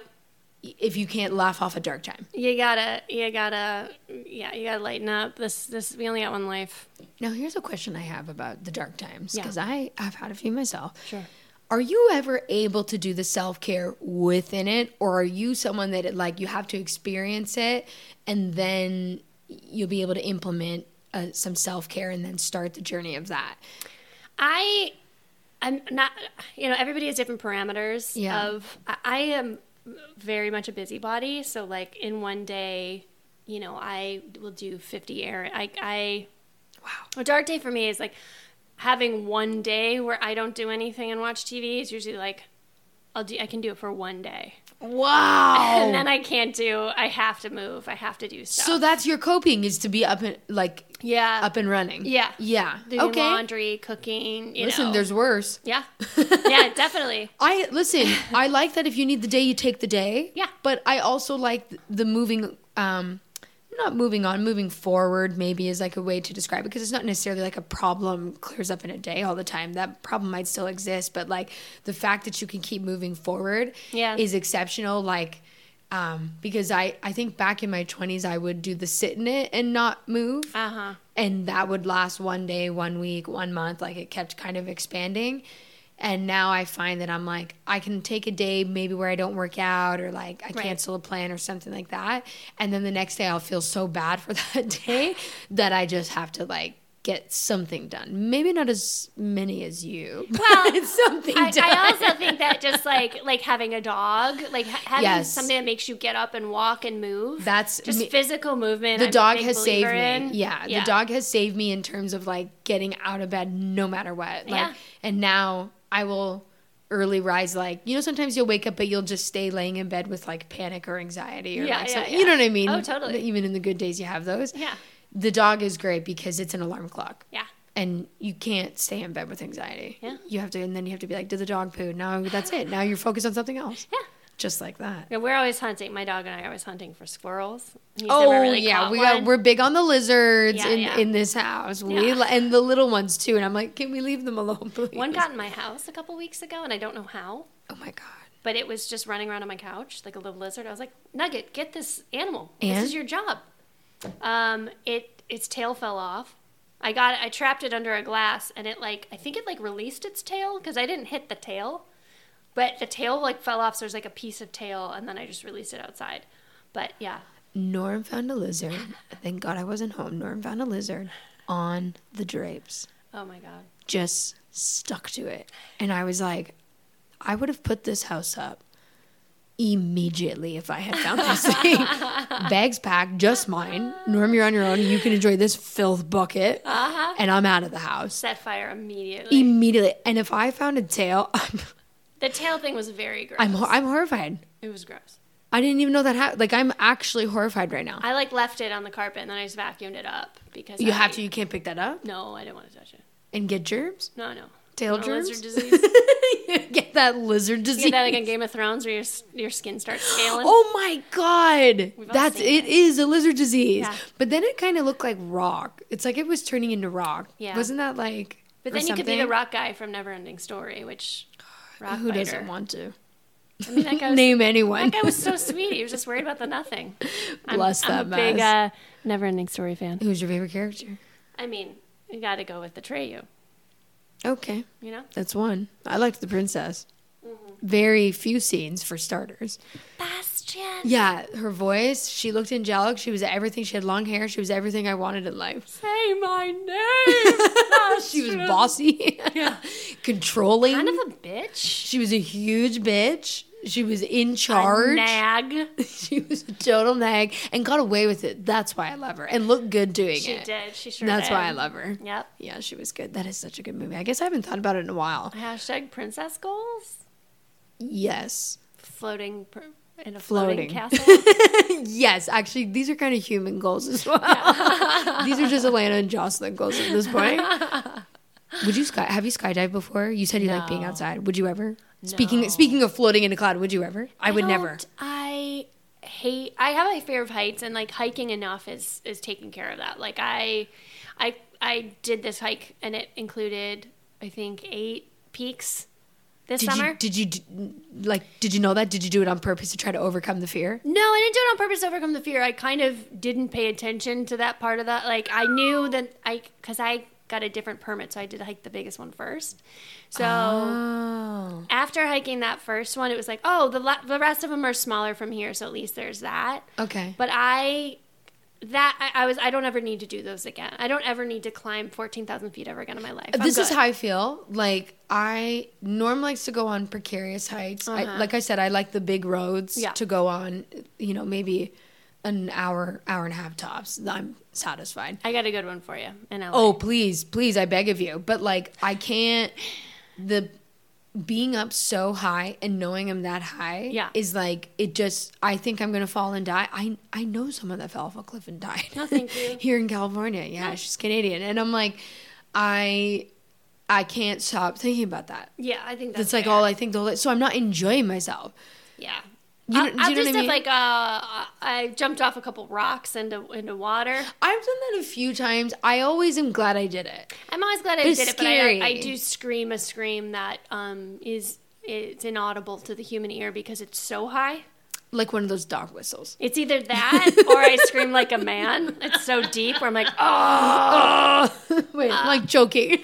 if you can't laugh off a dark time.
you gotta, you gotta, yeah, you gotta lighten up. This, this, we only got one life.
Now, here's a question I have about the dark times
Yeah.
because I I've had a few myself.
Sure.
Are you ever able to do the self care within it, or are you someone that it, like you have to experience it and then you'll be able to implement uh, some self care and then start the journey of that?
I, I'm not. You know, everybody has different parameters.
Yeah.
Of I, I am very much a busybody, so like in one day, you know, I will do fifty errands. I, I, wow. A dark day for me is like having one day where I don't do anything and watch TV. Is usually like I'll do. I can do it for one day,
Wow.
and then I can't do. I have to move. I have to do stuff.
so that's your coping is to be up and like
yeah,
up and running.
Yeah.
Yeah.
doing
okay.
laundry, cooking. You
Listen,
know.
there's worse.
yeah, yeah, definitely.
I listen. I like that if you need the day, you take the day.
Yeah.
But I also like the moving, um, not moving on, moving forward maybe is like a way to describe it because it's not necessarily like a problem clears up in a day all the time. That problem might still exist, but like the fact that you can keep moving forward
Yeah.
is exceptional. Like, um, because I, I think back in my 20s, I would do the sit in it and not move.
Uh huh.
And that would last one day, one week, one month. Like it kept kind of expanding. And now I find that I'm like, I can take a day maybe where I don't work out or like I
Right.
cancel a plan or something like that. And then the next day I'll feel so bad for that day that I just have to like get something done. Maybe not as many as you,
Well,
something
I,
done.
I also think that just like like having a dog, like ha- having
Yes.
something that makes you get up and walk and move.
That's
just
me-
physical movement.
the
I'm
dog has saved
believer
me.
in.
Yeah, the dog has saved me in terms of like getting out of bed no matter what. Like,
Yeah.
and now I will early rise. Like you know, sometimes you'll wake up, but you'll just stay laying in bed with like panic or anxiety or
Yeah,
like
yeah, yeah.
You know what I mean?
Oh, totally.
Even in the good days, you have those.
Yeah.
The dog is great because it's an alarm clock.
Yeah.
And you can't stay in bed with anxiety.
Yeah.
You have to, and then you have to be like, did the dog poo? Now that's it. Now you're focused on something else.
Yeah.
Just like that.
Yeah, we're always hunting. My dog and I are always hunting for squirrels. He's
Oh
really
yeah, we got, we're big on the lizards
Yeah,
in
yeah.
in this house. We and the little ones too. And I'm like, can we leave them alone, please?
One got in my house a couple weeks ago, and I don't know how,
Oh my god.
but it was just running around on my couch like a little lizard. I was like, Nugget, get this animal.
And?
This is your job. Um, it its tail fell off. I got it. I trapped it under a glass, and it like I think it like released its tail because I didn't hit the tail, but the tail like fell off. So there's like a piece of tail, and then I just released it outside. But yeah,
Norm found a lizard. Thank God I wasn't home. Norm found a lizard on the drapes,
oh my god.
just stuck to it. And I was like, I would have put this house up immediately if I had found this thing. Bags packed, just mine. Norm, you're on your own. You can enjoy this filth bucket.
Uh-huh.
And I'm out of the house.
Set fire immediately.
Immediately. And if I found a tail, I'm,
the tail thing was very gross.
I'm, I'm horrified.
it was gross.
I didn't even know that happened. Like, I'm actually horrified right now.
I like left it on the carpet and then I just vacuumed it up because
You
I-
have to. You can't pick that up
No, I didn't want to touch it.
and get germs.
No, no.
Tail germs.
Lizard disease.
get that lizard disease.
You get that like in Game of Thrones where your your skin starts scaling.
oh my god, that's
seen
it. Is a lizard disease.
Yeah.
But then it kind of looked like rock. It's like it was turning into rock.
Yeah.
Wasn't that like?
but then you could be the rock guy from Neverending Story, which rock
Who doesn't want to
I mean, that guy was,
name anyone?
That guy was so sweet. He was just worried about the nothing. I'm,
Bless
I'm
that
a big uh,
mess.
Neverending Story fan.
Who's your favorite character?
I mean, you got to go with the Atreyu.
Okay,
You know,
that's one. I liked the princess.
Mm-hmm.
Very few scenes for starters.
Bastian.
Yeah, her voice. She looked angelic. She was everything. She had long hair. She was everything I wanted in life.
Say my name.
She was bossy, yeah. controlling.
kind of a bitch.
she was a huge bitch. She was in charge.
Nag.
She was a total nag and got away with it. That's why I love her and looked good doing
She
it.
She did. She sure did.
That's
did.
why I love her.
Yep.
Yeah, she was good. That is such a good movie. I guess I haven't thought about it in a while.
Hashtag princess goals.
Yes.
Floating pr- in a floating,
Floating.
castle.
Yes, actually, these are kind of human goals as well. these are just Alana and Jocelyn goals at this point. Would you sky? Have you skydived before? You said you like being outside. Would you ever? Speaking
No.
speaking of floating in a cloud, would you ever? I would never.
I hate. I have a fear of heights, and like hiking enough is is taking care of that. Like I, I, I did this hike, and it included I think eight peaks this
Did
summer.
you did you like did you know that? Did you do it on purpose to try to overcome the fear?
No, I didn't do it on purpose to overcome the fear. I kind of didn't pay attention to that part of that. Like I knew that I because I got a different permit, so I did hike the biggest one first. So
Oh.
after hiking that first one, it was like, oh, the la- the rest of them are smaller from here, so at least there's that.
Okay.
But I that I, I was I don't ever need to do those again. I don't ever need to climb fourteen thousand feet ever again in my life. I'm
this is how I feel. Like I Norm likes to go on precarious heights.
Uh-huh.
like I said, I like the big roads
Yeah.
to go on. You know, maybe an hour, hour and a half tops. I'm satisfied.
I got a good one for you.
Oh, please, please, I beg of you. But like, I can't. The being up so high and knowing I'm that high
Yeah.
is like it just. I think I'm gonna fall and die. I I know someone that fell off a cliff and died.
No, thank you.
Here in California, yeah, she's Canadian, and I'm like, I. I can't stop thinking about that.
yeah, I think that's
That's like
fair.
all I think the whole So I'm not enjoying myself.
Yeah.
You
I'll,
know- do
I'll do
know what I
stuff
mean?
like uh, I jumped off a couple rocks into into water.
I've done that a few times. I always am glad I did it.
I'm always glad I
It's
did it, but. I, I do scream a scream that um, is it's inaudible to the human ear because it's so high.
Like one of those dog whistles.
It's either that or I scream like a man. It's so deep where I'm like, oh.
Wait, I'm like joking.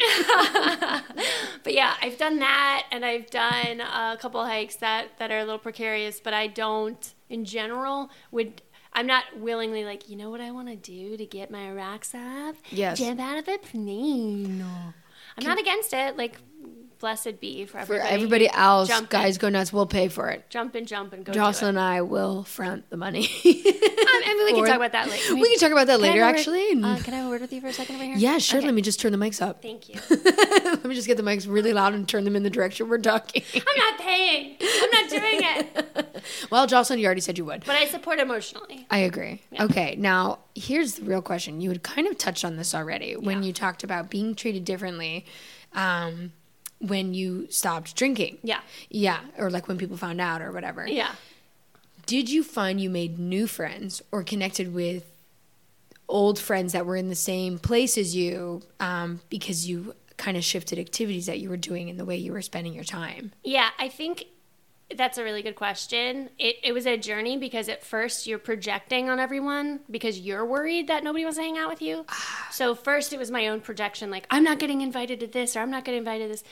But yeah, I've done that, and I've done a couple hikes that that are a little precarious. But I don't, in general, would. I'm not willingly like, you know what I want to do to get my rocks off?
Yes.
Jump out of a plane. I'm not against it. Like, blessed be for
For
everybody.
everybody else,
Jump
guys
in.
go nuts. We'll pay for it.
jump and jump and go.
Jocelyn and I will front the money.
Um, and we can talk about that later.
We can talk about that later,
have a word-
actually.
Uh, can I have a word with you for a second over here?
yeah, sure.
Okay.
Let me just turn the mics up.
Thank you.
Let me just get the mics really loud and turn them in the direction we're talking.
I'm not paying. I'm not doing it.
well, Jocelyn, you already said you would.
But I support emotionally.
I agree. Okay, now here's the real question. You had kind of touched on this already when
Yeah.
you talked about being treated differently um, when you stopped drinking.
Yeah.
Yeah, or like when people found out or whatever.
Yeah.
Did you find you made new friends or connected with old friends that were in the same place as you um, because you kind of shifted activities that you were doing and the way you were spending your time?
Yeah, I think that's a really good question. It, it was a journey because at first you're projecting on everyone because you're worried that nobody wants to hang out with you. Ah. so first it was my own projection, like I'm not getting invited to this or I'm not getting invited to this.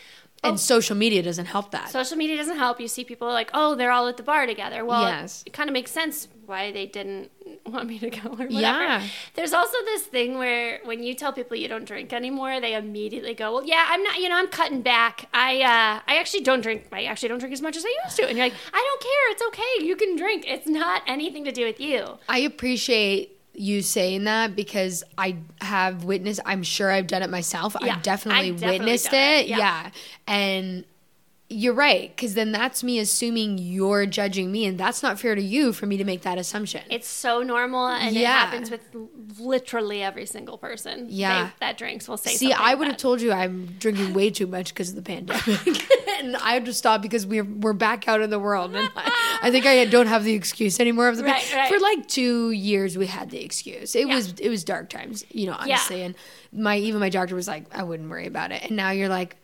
And social media doesn't help that.
Social media doesn't help. You see people like, oh, they're all at the bar together. Well,
Yes.
it, kind of makes sense why they didn't want me to go or whatever.
Yeah.
There's also this thing where when you tell people you don't drink anymore, they immediately go, well, yeah, I'm not, you know, I'm cutting back. I, uh, I actually don't drink. I actually don't drink as much as I used to. And you're like, I don't care. It's okay. You can drink. It's not anything to do with you.
I appreciate you saying that because I have witnessed, I'm sure I've done it myself.
Yeah,
I've definitely
I've definitely
witnessed it.
it,
Yeah.
yeah.
And you're right. Because then that's me assuming you're judging me. And that's not fair to you for me to make that assumption.
It's so normal, and it happens with literally every single person.
Yeah.
they- that drinks will say.
See, I
like
would have told you I'm drinking way too much because of the pandemic, and I had to stop because we're we're back out in the world, and I, I think I don't have the excuse anymore of the
Right, right.
for like two years we had the excuse. It
Yeah.
was it was dark times, you know, honestly, and my even my doctor was like, I wouldn't worry about it, and now you're like.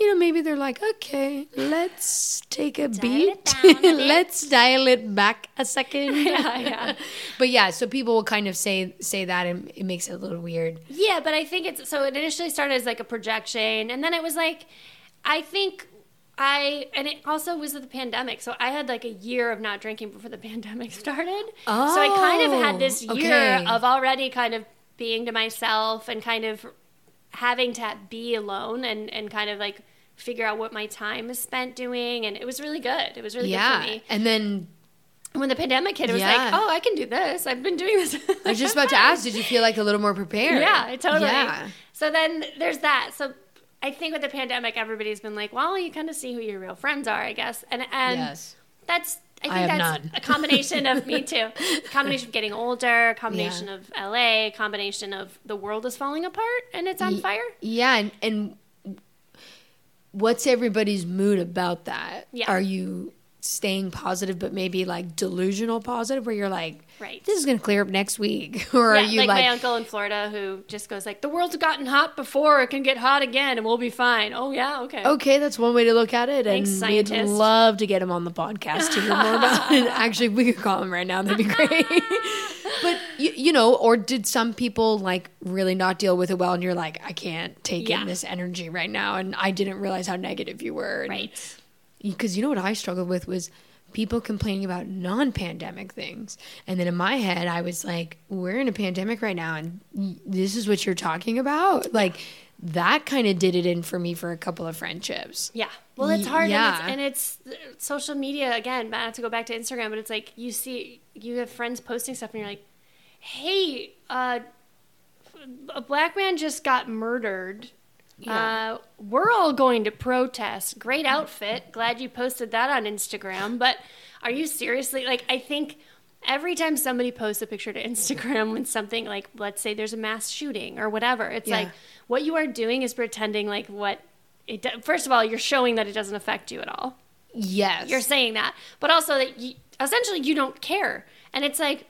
You know, maybe they're like, okay, let's take a beat.
it down a
let's dial it back a second.
Yeah, yeah.
but yeah, so people will kind of say say that, and it makes it a little weird.
Yeah, but I think it's so it initially started as like a projection, and then it was like, I think I, and it also was the pandemic. So I had like a year of not drinking before the pandemic started. Oh, so I kind of had this
Oh,
year
okay.
of already kind of being to myself and kind of having to be alone and, and kind of like figure out what my time is spent doing. And it was really good. It was really
yeah,
good for me.
and then
When the pandemic hit, it was
Yeah.
like, oh, I can do this. I've been doing this.
I was just about to ask, did you feel like a little more prepared?
Yeah, totally.
Yeah.
So then there's that. So I think with the pandemic, everybody's been like, well, you kind of see who your real friends are, I guess. And and
Yes.
that's I think
I
that's
none.
a combination of me too. A combination of getting older, a combination
Yeah.
of LA, a combination of the world is falling apart and it's on fire.
Yeah, and, and what's everybody's mood about that?
Yeah.
Are you staying positive, but maybe like delusional positive, where you're like,
Right.
this is going to clear up next week? or
yeah,
are you
like,
like,
my uncle in Florida who just goes like, the world's gotten hot before, it can get hot again, and we'll be fine. Oh yeah, okay.
okay, that's one way to look at it.
Thanks,
and we'd love to get him on the podcast to hear more about it. Actually, we could call him right now. That'd be great. but, you, you know, or did some people like really not deal with it well and you're like, I can't take
Yeah.
in this energy right now. And I didn't realize how negative you were. And-
Right.
Because you know what I struggled with was people complaining about non-pandemic things, and then in my head I was like, "We're in a pandemic right now, and this is what you're talking about." Like that kind of did it in for me for a couple of friendships.
Yeah. Well, it's hard.
yeah.
And, it's, and it's social media again. I have to go back to Instagram, but it's like you see, you have friends posting stuff, and you're like, "Hey, uh, a black man just got murdered. Uh, we're all going to protest. Great outfit. Glad you posted that on Instagram. But are you seriously like? I think." Every time somebody posts a picture to Instagram when something like, let's say there's a mass shooting or whatever, it's
Yeah.
like what you are doing is pretending like what it. do- First of all, you're showing that it doesn't affect you at all.
Yes,
You're saying that, but also that you, essentially you don't care. And it's like,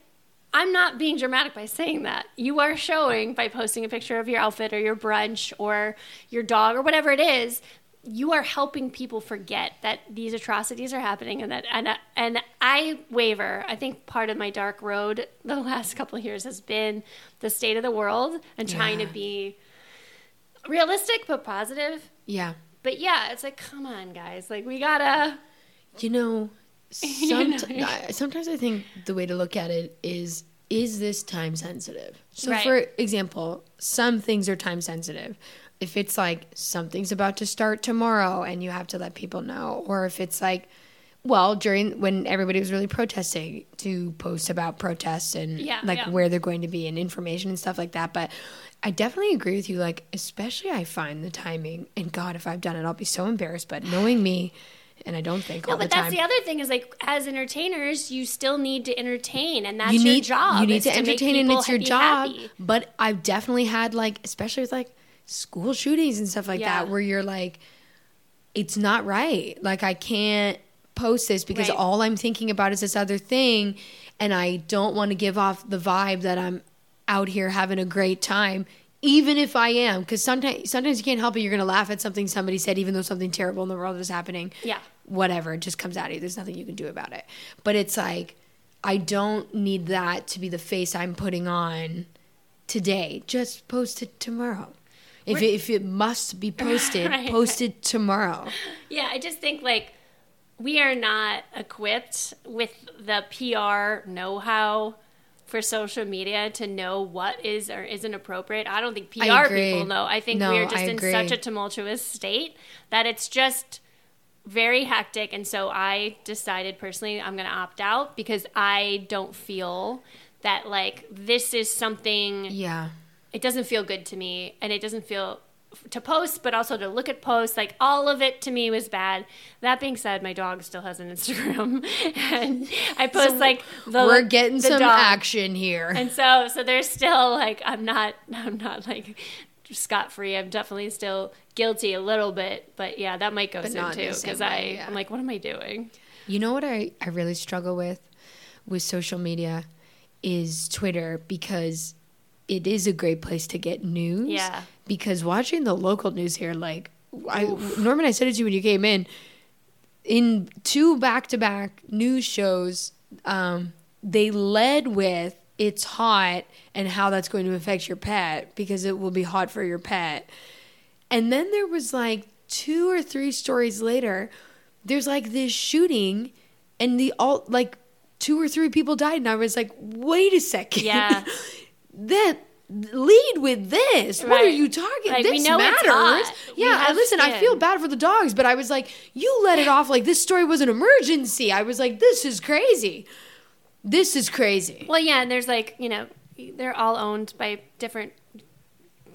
I'm not being dramatic by saying that. You are showing by posting a picture of your outfit or your brunch or your dog or whatever it is. You are helping people forget that these atrocities are happening, and that and and I waver. I think part of my dark road the last couple of years has been the state of the world and trying to be realistic but positive.
Yeah.
But yeah, it's like, come on, guys, like we gotta.
You know, sometimes I think the way to look at it is is this time sensitive? So,
Right.
for example, some things are time sensitive. If it's like something's about to start tomorrow and you have to let people know, or if it's like, well, during when everybody was really protesting, to post about protests and
Yeah,
like
yeah.
where they're going to be and information and stuff like that. But I definitely agree with you. Like, especially I find the timing, and God, if I've done it, I'll be so embarrassed. But knowing me, and I don't think
No,
all
but
the time.
that's the other thing is like as entertainers, you still need to entertain, and that's
you
your job.
you need to
make
entertain and it's your job
happy.
but i've definitely had like especially with like school shootings and stuff like
Yeah.
that where you're like it's not right like i can't post this because
Right.
all i'm thinking about is this other thing and i don't want to give off the vibe that i'm out here having a great time even if i am because sometimes sometimes you can't help it you're gonna laugh at something somebody said even though something terrible in the world is happening.
Yeah.
whatever it just comes out of you there's nothing you can do about it. But it's like i don't need that to be the face i'm putting on today. Just post it tomorrow. If it, if it must be posted
Right.
post it tomorrow.
Yeah, I just think like we are not equipped with the PR know-how for social media to know what is or isn't appropriate. I don't think PR people know. I think
No,
we're just
I
in
agree.
such a tumultuous state that it's just very hectic and so I decided personally I'm going to opt out because I don't feel that like this is something
yeah
it doesn't feel good to me and it doesn't feel to post but also to look at posts like all of it to me was bad that being said my dog still has an instagram and i post like the
we're getting
the
some
dog.
action here
and so so there's still like i'm not i'm not like scot free i'm definitely still guilty a little bit but yeah that might go
But
soon too because i
yeah.
i'm like what am i doing
You know what I, I really struggle with with social media is Twitter because it is a great place to get news.
Yeah.
Because watching the local news here, like I, Norman, I said it to you when you came in. In two back to back news shows, um, they led with it's hot and how that's going to affect your pet because it will be hot for your pet. And then there was like two or three stories later, there's like this shooting and the all like two or three people died and I was like, "Wait a second.
Yeah.
that lead with this. What are you talking?
Like,
this
we know it's
matters. Yeah, I listen, I feel bad for the dogs, but I was like, you let it off like this story was an emergency. I was like, this is crazy. This is crazy.
Well, yeah, and there's like you know they're all owned by different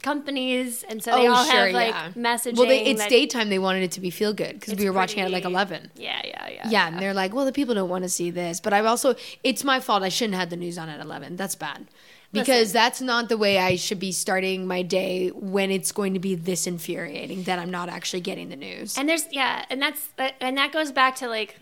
companies, and so they oh, all have like messaging.
Oh, Well, they, it's
that-
daytime. They wanted it to be feel good because we were watching it at like eleven.
Yeah, yeah, yeah.
Yeah, and they're like, well, the people don't want to see this. But I've also, it's my fault. I shouldn't have the news on at 11. That's bad. Because
Listen.
that's not the way I should be starting my day when it's going to be this infuriating that I'm not actually getting the news.
And there's yeah, and that's and that goes back to like.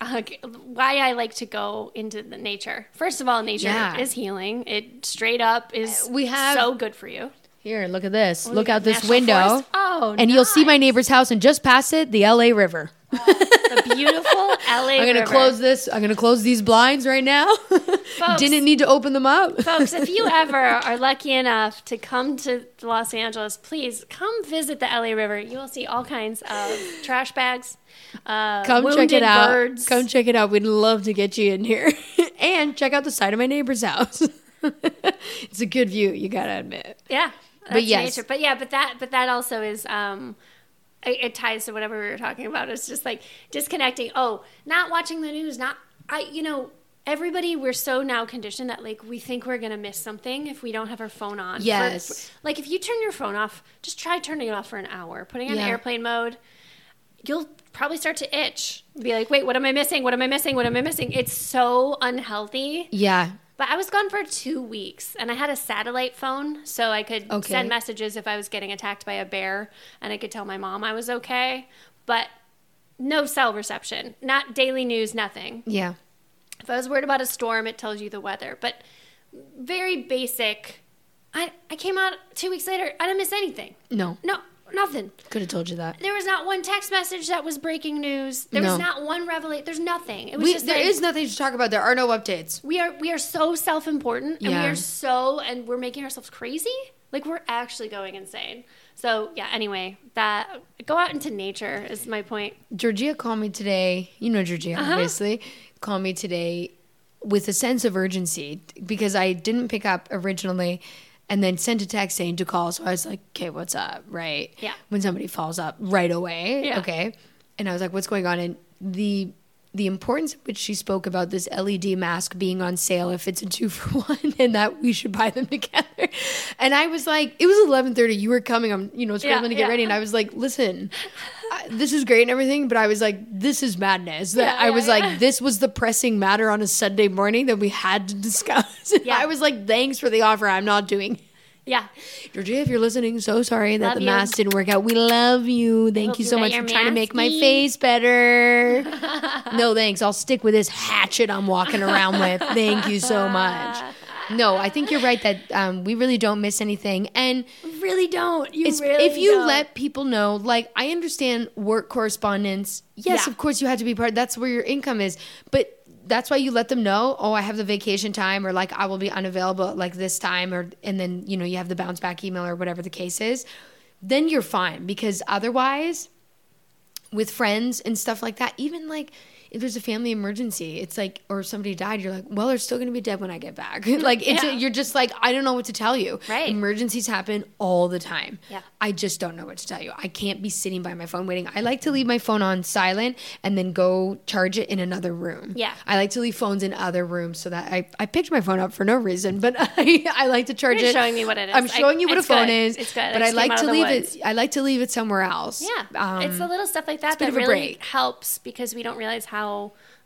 uh, why I like to go into the nature. First of all, nature
Yeah.
is healing. It straight up is
we have-
so good for you.
Here, look at this. look
got
out this window.
Forest. Oh,
and you'll see my neighbor's house, and just past it, the LA River.
The beautiful LA.
I'm gonna
River.
close this. I'm gonna close these blinds right now. Didn't need to open them up.
Folks, if you ever are lucky enough to come to Los Angeles, please come visit the LA River. You will see all kinds of trash bags. Uh,
Come check it out.
Birds.
Come check it out. We'd love to get you in here. and check out the side of my neighbor's house. it's a good view, you gotta admit.
Yeah, that's
yes.
nature. But yeah, but that but that also is um, it, ties to whatever we were talking about. It's just like disconnecting. Oh, not watching the news. Not I. You know, everybody. We're so now conditioned that like we think we're gonna miss something if we don't have our phone on.
Yes.
for- like if you turn your phone off, just try turning it off for an hour, putting it on
Yeah.
airplane mode. You'll probably start to itch. Be like, wait, what am I missing? What am I missing? What am I missing? It's so unhealthy.
Yeah.
But I was gone for two weeks and I had a satellite phone so I could
Okay.
send messages if I was getting attacked by a bear and I could tell my mom I was okay. But no cell reception, not daily news, nothing.
Yeah.
If I was worried about a storm, it tells you the weather. But very basic. I I came out two weeks later. I didn't miss anything.
No,
No, nothing.
could have told you that.
There was not one text message that was breaking news. There
No.
was not one revelation. There's nothing. It was
We,
just
there
like,
is nothing to talk about. There are no updates.
we are we are so self-important and
Yeah.
we are so and we're making ourselves crazy like we're actually going insane so yeah anyway that go out into nature is my point
Georgia called me today. You know Georgia,
Uh-huh.
obviously. Called me today with a sense of urgency because I didn't pick up originally and then sent a text saying to call. So I was like, okay, what's up? Right.
Yeah.
When somebody falls up right away.
Yeah.
Okay. And I was like, what's going on? And the the importance of which she spoke about this LED mask being on sale if it's a two for one and that we should buy them together. And I was like, it was eleven thirty. You were coming. I'm you know scrambling to get
yeah.
ready, and I was like, listen, I, this is great and everything, but I was like, this is madness. That
Yeah,
I was
yeah,
like, this was the pressing matter on a Sunday morning that we had to discuss.
Yeah.
I was like, thanks for the offer. I'm not doing.
Yeah
Georgia, if you're listening, so sorry that
Love
the
you.
mask didn't work out. We love you. Thank
Hope
you so much for trying to make my face better. no, thanks. I'll stick with this hatchet I'm walking around with. Thank you so much. No, I think you're right that um, we really don't miss anything. And
really don't you really
if you
don't.
let people know, like I understand work correspondence. Yes,
Yeah.
of course you have to be part. That's where your income is, but that's why you let them know. Oh, I have the vacation time, or like I will be unavailable like this time, or and then you know you have the bounce back email or whatever the case is. Then you're fine because otherwise, with friends and stuff like that, even like if there's a family emergency, it's like, or somebody died, you're like, well, they're still gonna be dead when I get back. like, it's
Yeah.
you're just like, I don't know what to tell you.
Right.
Emergencies happen all the time.
Yeah.
I just don't know what to tell you. I can't be sitting by my phone waiting. I like to leave my phone on silent and then go charge it in another room.
Yeah.
I like to leave phones in other rooms so that I, I picked my phone up for no reason, but I, I like to charge
You're
it.
showing me what it is.
I'm
I-
showing you what a phone
good.
is.
It's good. I
But I,
just
like to leave
woods.
it. I like to leave it somewhere else.
Yeah,
Um,
it's the little stuff like that that really helps because we don't realize how.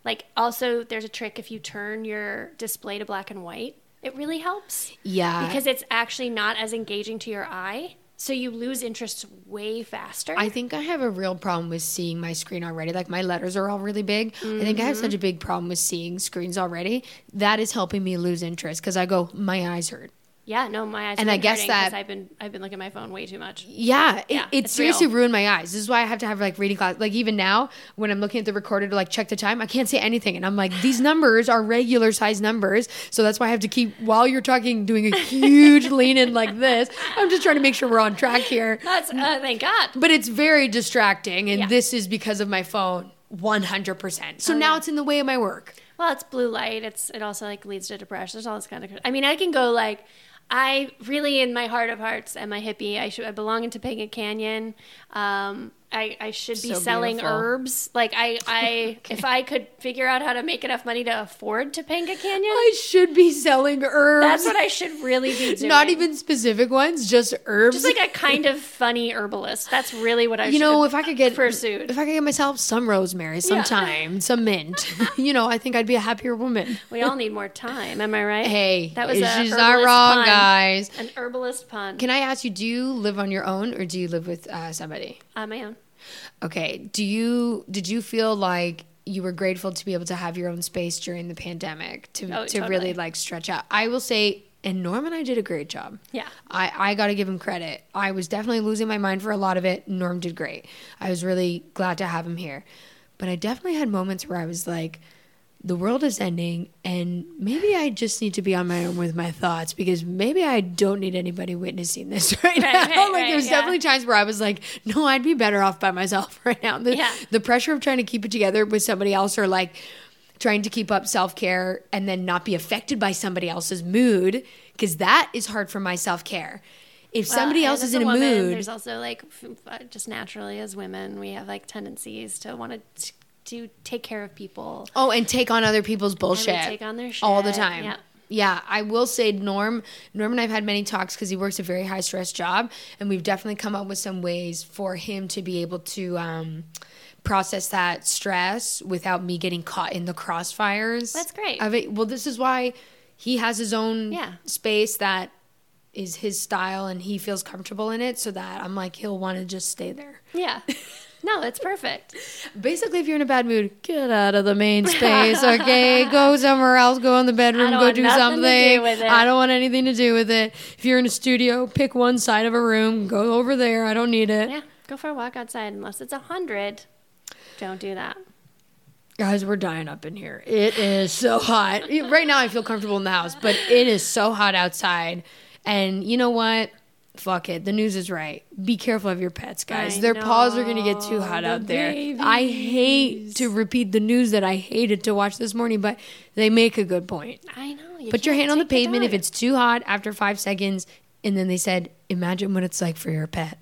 Like, also, there's a trick if you turn your display to black and white, it really helps.
Yeah.
because it's actually not as engaging to your eye, so you lose interest way faster.
I think I have a real problem with seeing my screen already. Like my letters are all really big. I think I have mm-hmm. such a big problem with seeing screens already. That is helping me lose interest because I go, my eyes hurt.
Yeah, no, my eyes.
And I guess that-
I've been I've been looking at my phone way too much.
Yeah, it,
Yeah,
it seriously
real.
ruined my eyes. This is why I have to have like reading class. Like even now, when I'm looking at the recorder to like check the time, I can't say anything, and I'm like, these numbers are regular size numbers, so that's why I have to keep while you're talking doing a huge lean in like this. I'm just trying to make sure we're on track here.
That's uh, thank God.
But it's very distracting, and
Yeah.
this is because of my phone, 100%. So
Oh,
now
yeah.
it's in the way of my work.
Well, it's blue light. It's it also like leads to depression. There's all this kind of. I mean, I can go like. I really, in my heart of hearts, am a hippie. I should. I belong in Topanga Canyon. Um, I, I should be
So
selling
beautiful.
herbs. Like I, I if I could figure out how to make enough money to afford Topanga Canyon,
I should be selling herbs.
that's what I should really be doing.
Not even specific ones, just herbs.
just like a kind of funny herbalist. That's really what I.
Should You know, if I could get
pursued.
if I could get myself some rosemary, some
Yeah.
thyme, some mint, you know, I think I'd be a happier woman.
we all need more time. Am I right?
Hey,
that was a
she's not wrong,
pun.
guys.
An herbalist pun.
Can I ask you, do you live on your own or do you live with uh, somebody?
On my own.
Okay. Do you did you feel like you were grateful to be able to have your own space during the pandemic to
Oh,
to
totally.
really like stretch out? I will say and Norm and I did a great job.
Yeah.
I, I got to give him credit. I was definitely losing my mind for a lot of it. Norm did great. I was really glad to have him here. But I definitely had moments where I was like, the world is ending, and maybe I just need to be on my own with my thoughts because maybe I don't need anybody witnessing this right, now.
right,
like,
right,
there was
yeah.
definitely times where I was like, no, I'd be better off by myself right now. The,
Yeah.
the pressure of trying to keep it together with somebody else or like trying to keep up self care and then not be affected by somebody else's mood because that is hard for my self care. If somebody else is
as
in a
woman,
mood,
There's also like f- uh, just naturally as women, we have like tendencies to want to to take care of people.
oh, and take on other people's bullshit
take on their shit.
all the time.
yeah.
Yeah, I will say Norm. Norm and I've had many talks because he works a very high stress job, and we've definitely come up with some ways for him to be able to um, process that stress without me getting caught in the crossfires.
That's great.
Of it. Well, this is why he has his own
Yeah.
space that is his style, and he feels comfortable in it. So that I'm like, he'll want to just stay there.
Yeah. No, it's perfect.
Basically, if you're in a bad mood, get out of the main space, okay? go somewhere else, go in the bedroom, go do something.
do.
I don't want anything to do with it. If you're in a studio, pick one side of a room, go over there. I don't need it.
Yeah, go for a walk outside unless it's a hundred. Don't do that.
Guys, we're dying up in here. It is so hot. Right now, I feel comfortable in the house, but it is so hot outside. And you know what? Fuck it. The news is right. Be careful of your pets, guys.
I
Their paws are going to get too hot
the
out there. I hate to repeat the news that I hated to watch this morning, but they make a good point.
I know. You
Put your hand on the pavement if it's too hot after five seconds. And then they said, imagine what it's like for your pet.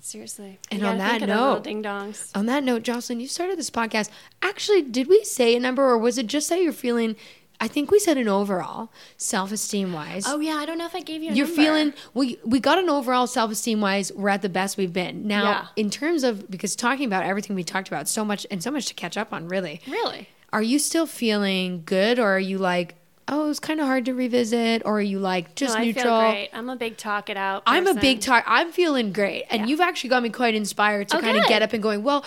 seriously.
And on that
think of those little
note-
ding dongs.
On that note, Jocelyn, you started this podcast. Actually, did we say a number or was it just that you're feeling, I think we said an overall, self esteem wise.
Oh yeah, I don't know if I gave you. A
You're
number.
feeling we we got an overall self esteem wise. We're at the best we've been now.
Yeah.
In terms of because talking about everything we talked about, so much and so much to catch up on. Really,
really.
are you still feeling good, or are you like, oh, it was kind of hard to revisit, or are you like just
no, I
neutral?
feel great. I'm a big talk it out.
I'm a big talk. I'm feeling great, and
Yeah.
you've actually got me quite inspired to
Oh,
kind of get up and going. Well,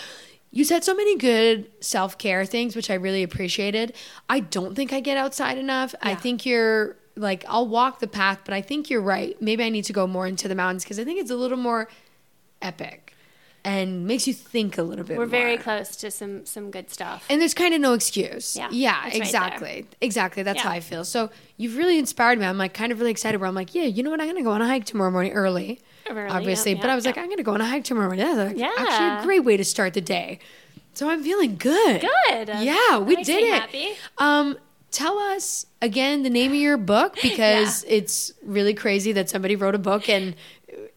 you said so many good self care things, which I really appreciated. I don't think I get outside enough. I think you're like I'll walk the path, but I think you're right. Maybe I need to go more into the mountains because I think it's a little more epic and makes you think a little bit.
We're very
more.
close to some some good stuff.
And there's kind of no excuse.
Yeah,
Yeah,
it's right
exactly. exactly. That's
Yeah.
how I feel. So you've really inspired me. I'm like kind of really excited where I'm like, yeah, you know what? I'm going to go on a hike tomorrow morning early. Obviously.
yep,
but I
yep,
was like. I'm going to go on a hike tomorrow. That's like,
Yeah.
actually a great way to start the day. So I'm feeling good.
Good.
Yeah, we did it.
happy.
Um, tell us again the name of your book because it's really crazy that somebody wrote a book and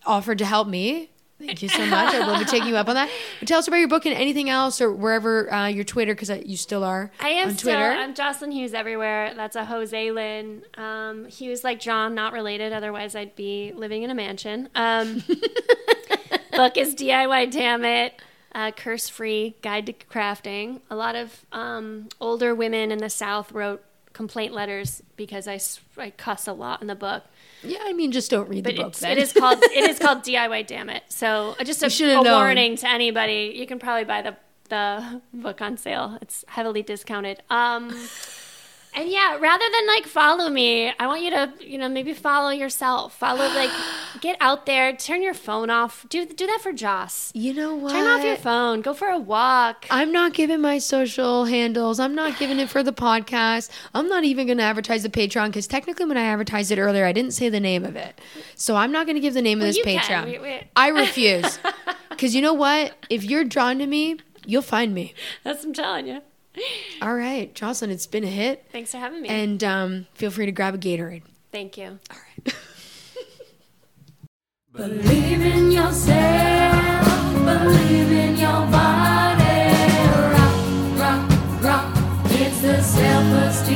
offered to help me. Thank you so much. I'd love to take you up on that. But tell us about your book and anything else or wherever uh, your Twitter because you still are
I am
on
still.
Twitter.
I'm Jocelyn Hughes everywhere. That's a Jose Lynn. Um, Hughes like John, not related. Otherwise, I'd be living in a mansion. Um, book is DIY. Damn it. Uh, curse free guide to crafting. A lot of um, older women in the South wrote complaint letters because I, I cuss a lot in the book.
Yeah, I mean, just don't read
But
the book.
it is called it is called DIY. Damn it! So uh, just a, a warning to anybody: you can probably buy the the book on sale. It's heavily discounted. Um, and yeah, rather than like follow me, I want you to you know maybe follow yourself. Follow like get out there, turn your phone off. Do do that for Joss.
you know what?
Turn off your phone. Go for a walk.
I'm not giving my social handles. I'm not giving it for the podcast. I'm not even going to advertise the Patreon because technically, when I advertised it earlier, I didn't say the name of it. So I'm not going to give the name
Well,
of this Patreon.
We- we-
I refuse. Because you know what? If you're drawn to me, you'll find me.
That's what I'm telling you.
All right, Jocelyn, it's been a hit.
Thanks for having me.
And um, feel free to grab a Gatorade.
Thank you.
All right.
Believe in yourself, believe in your body. Rock, rock, rock. It's the self esteem party.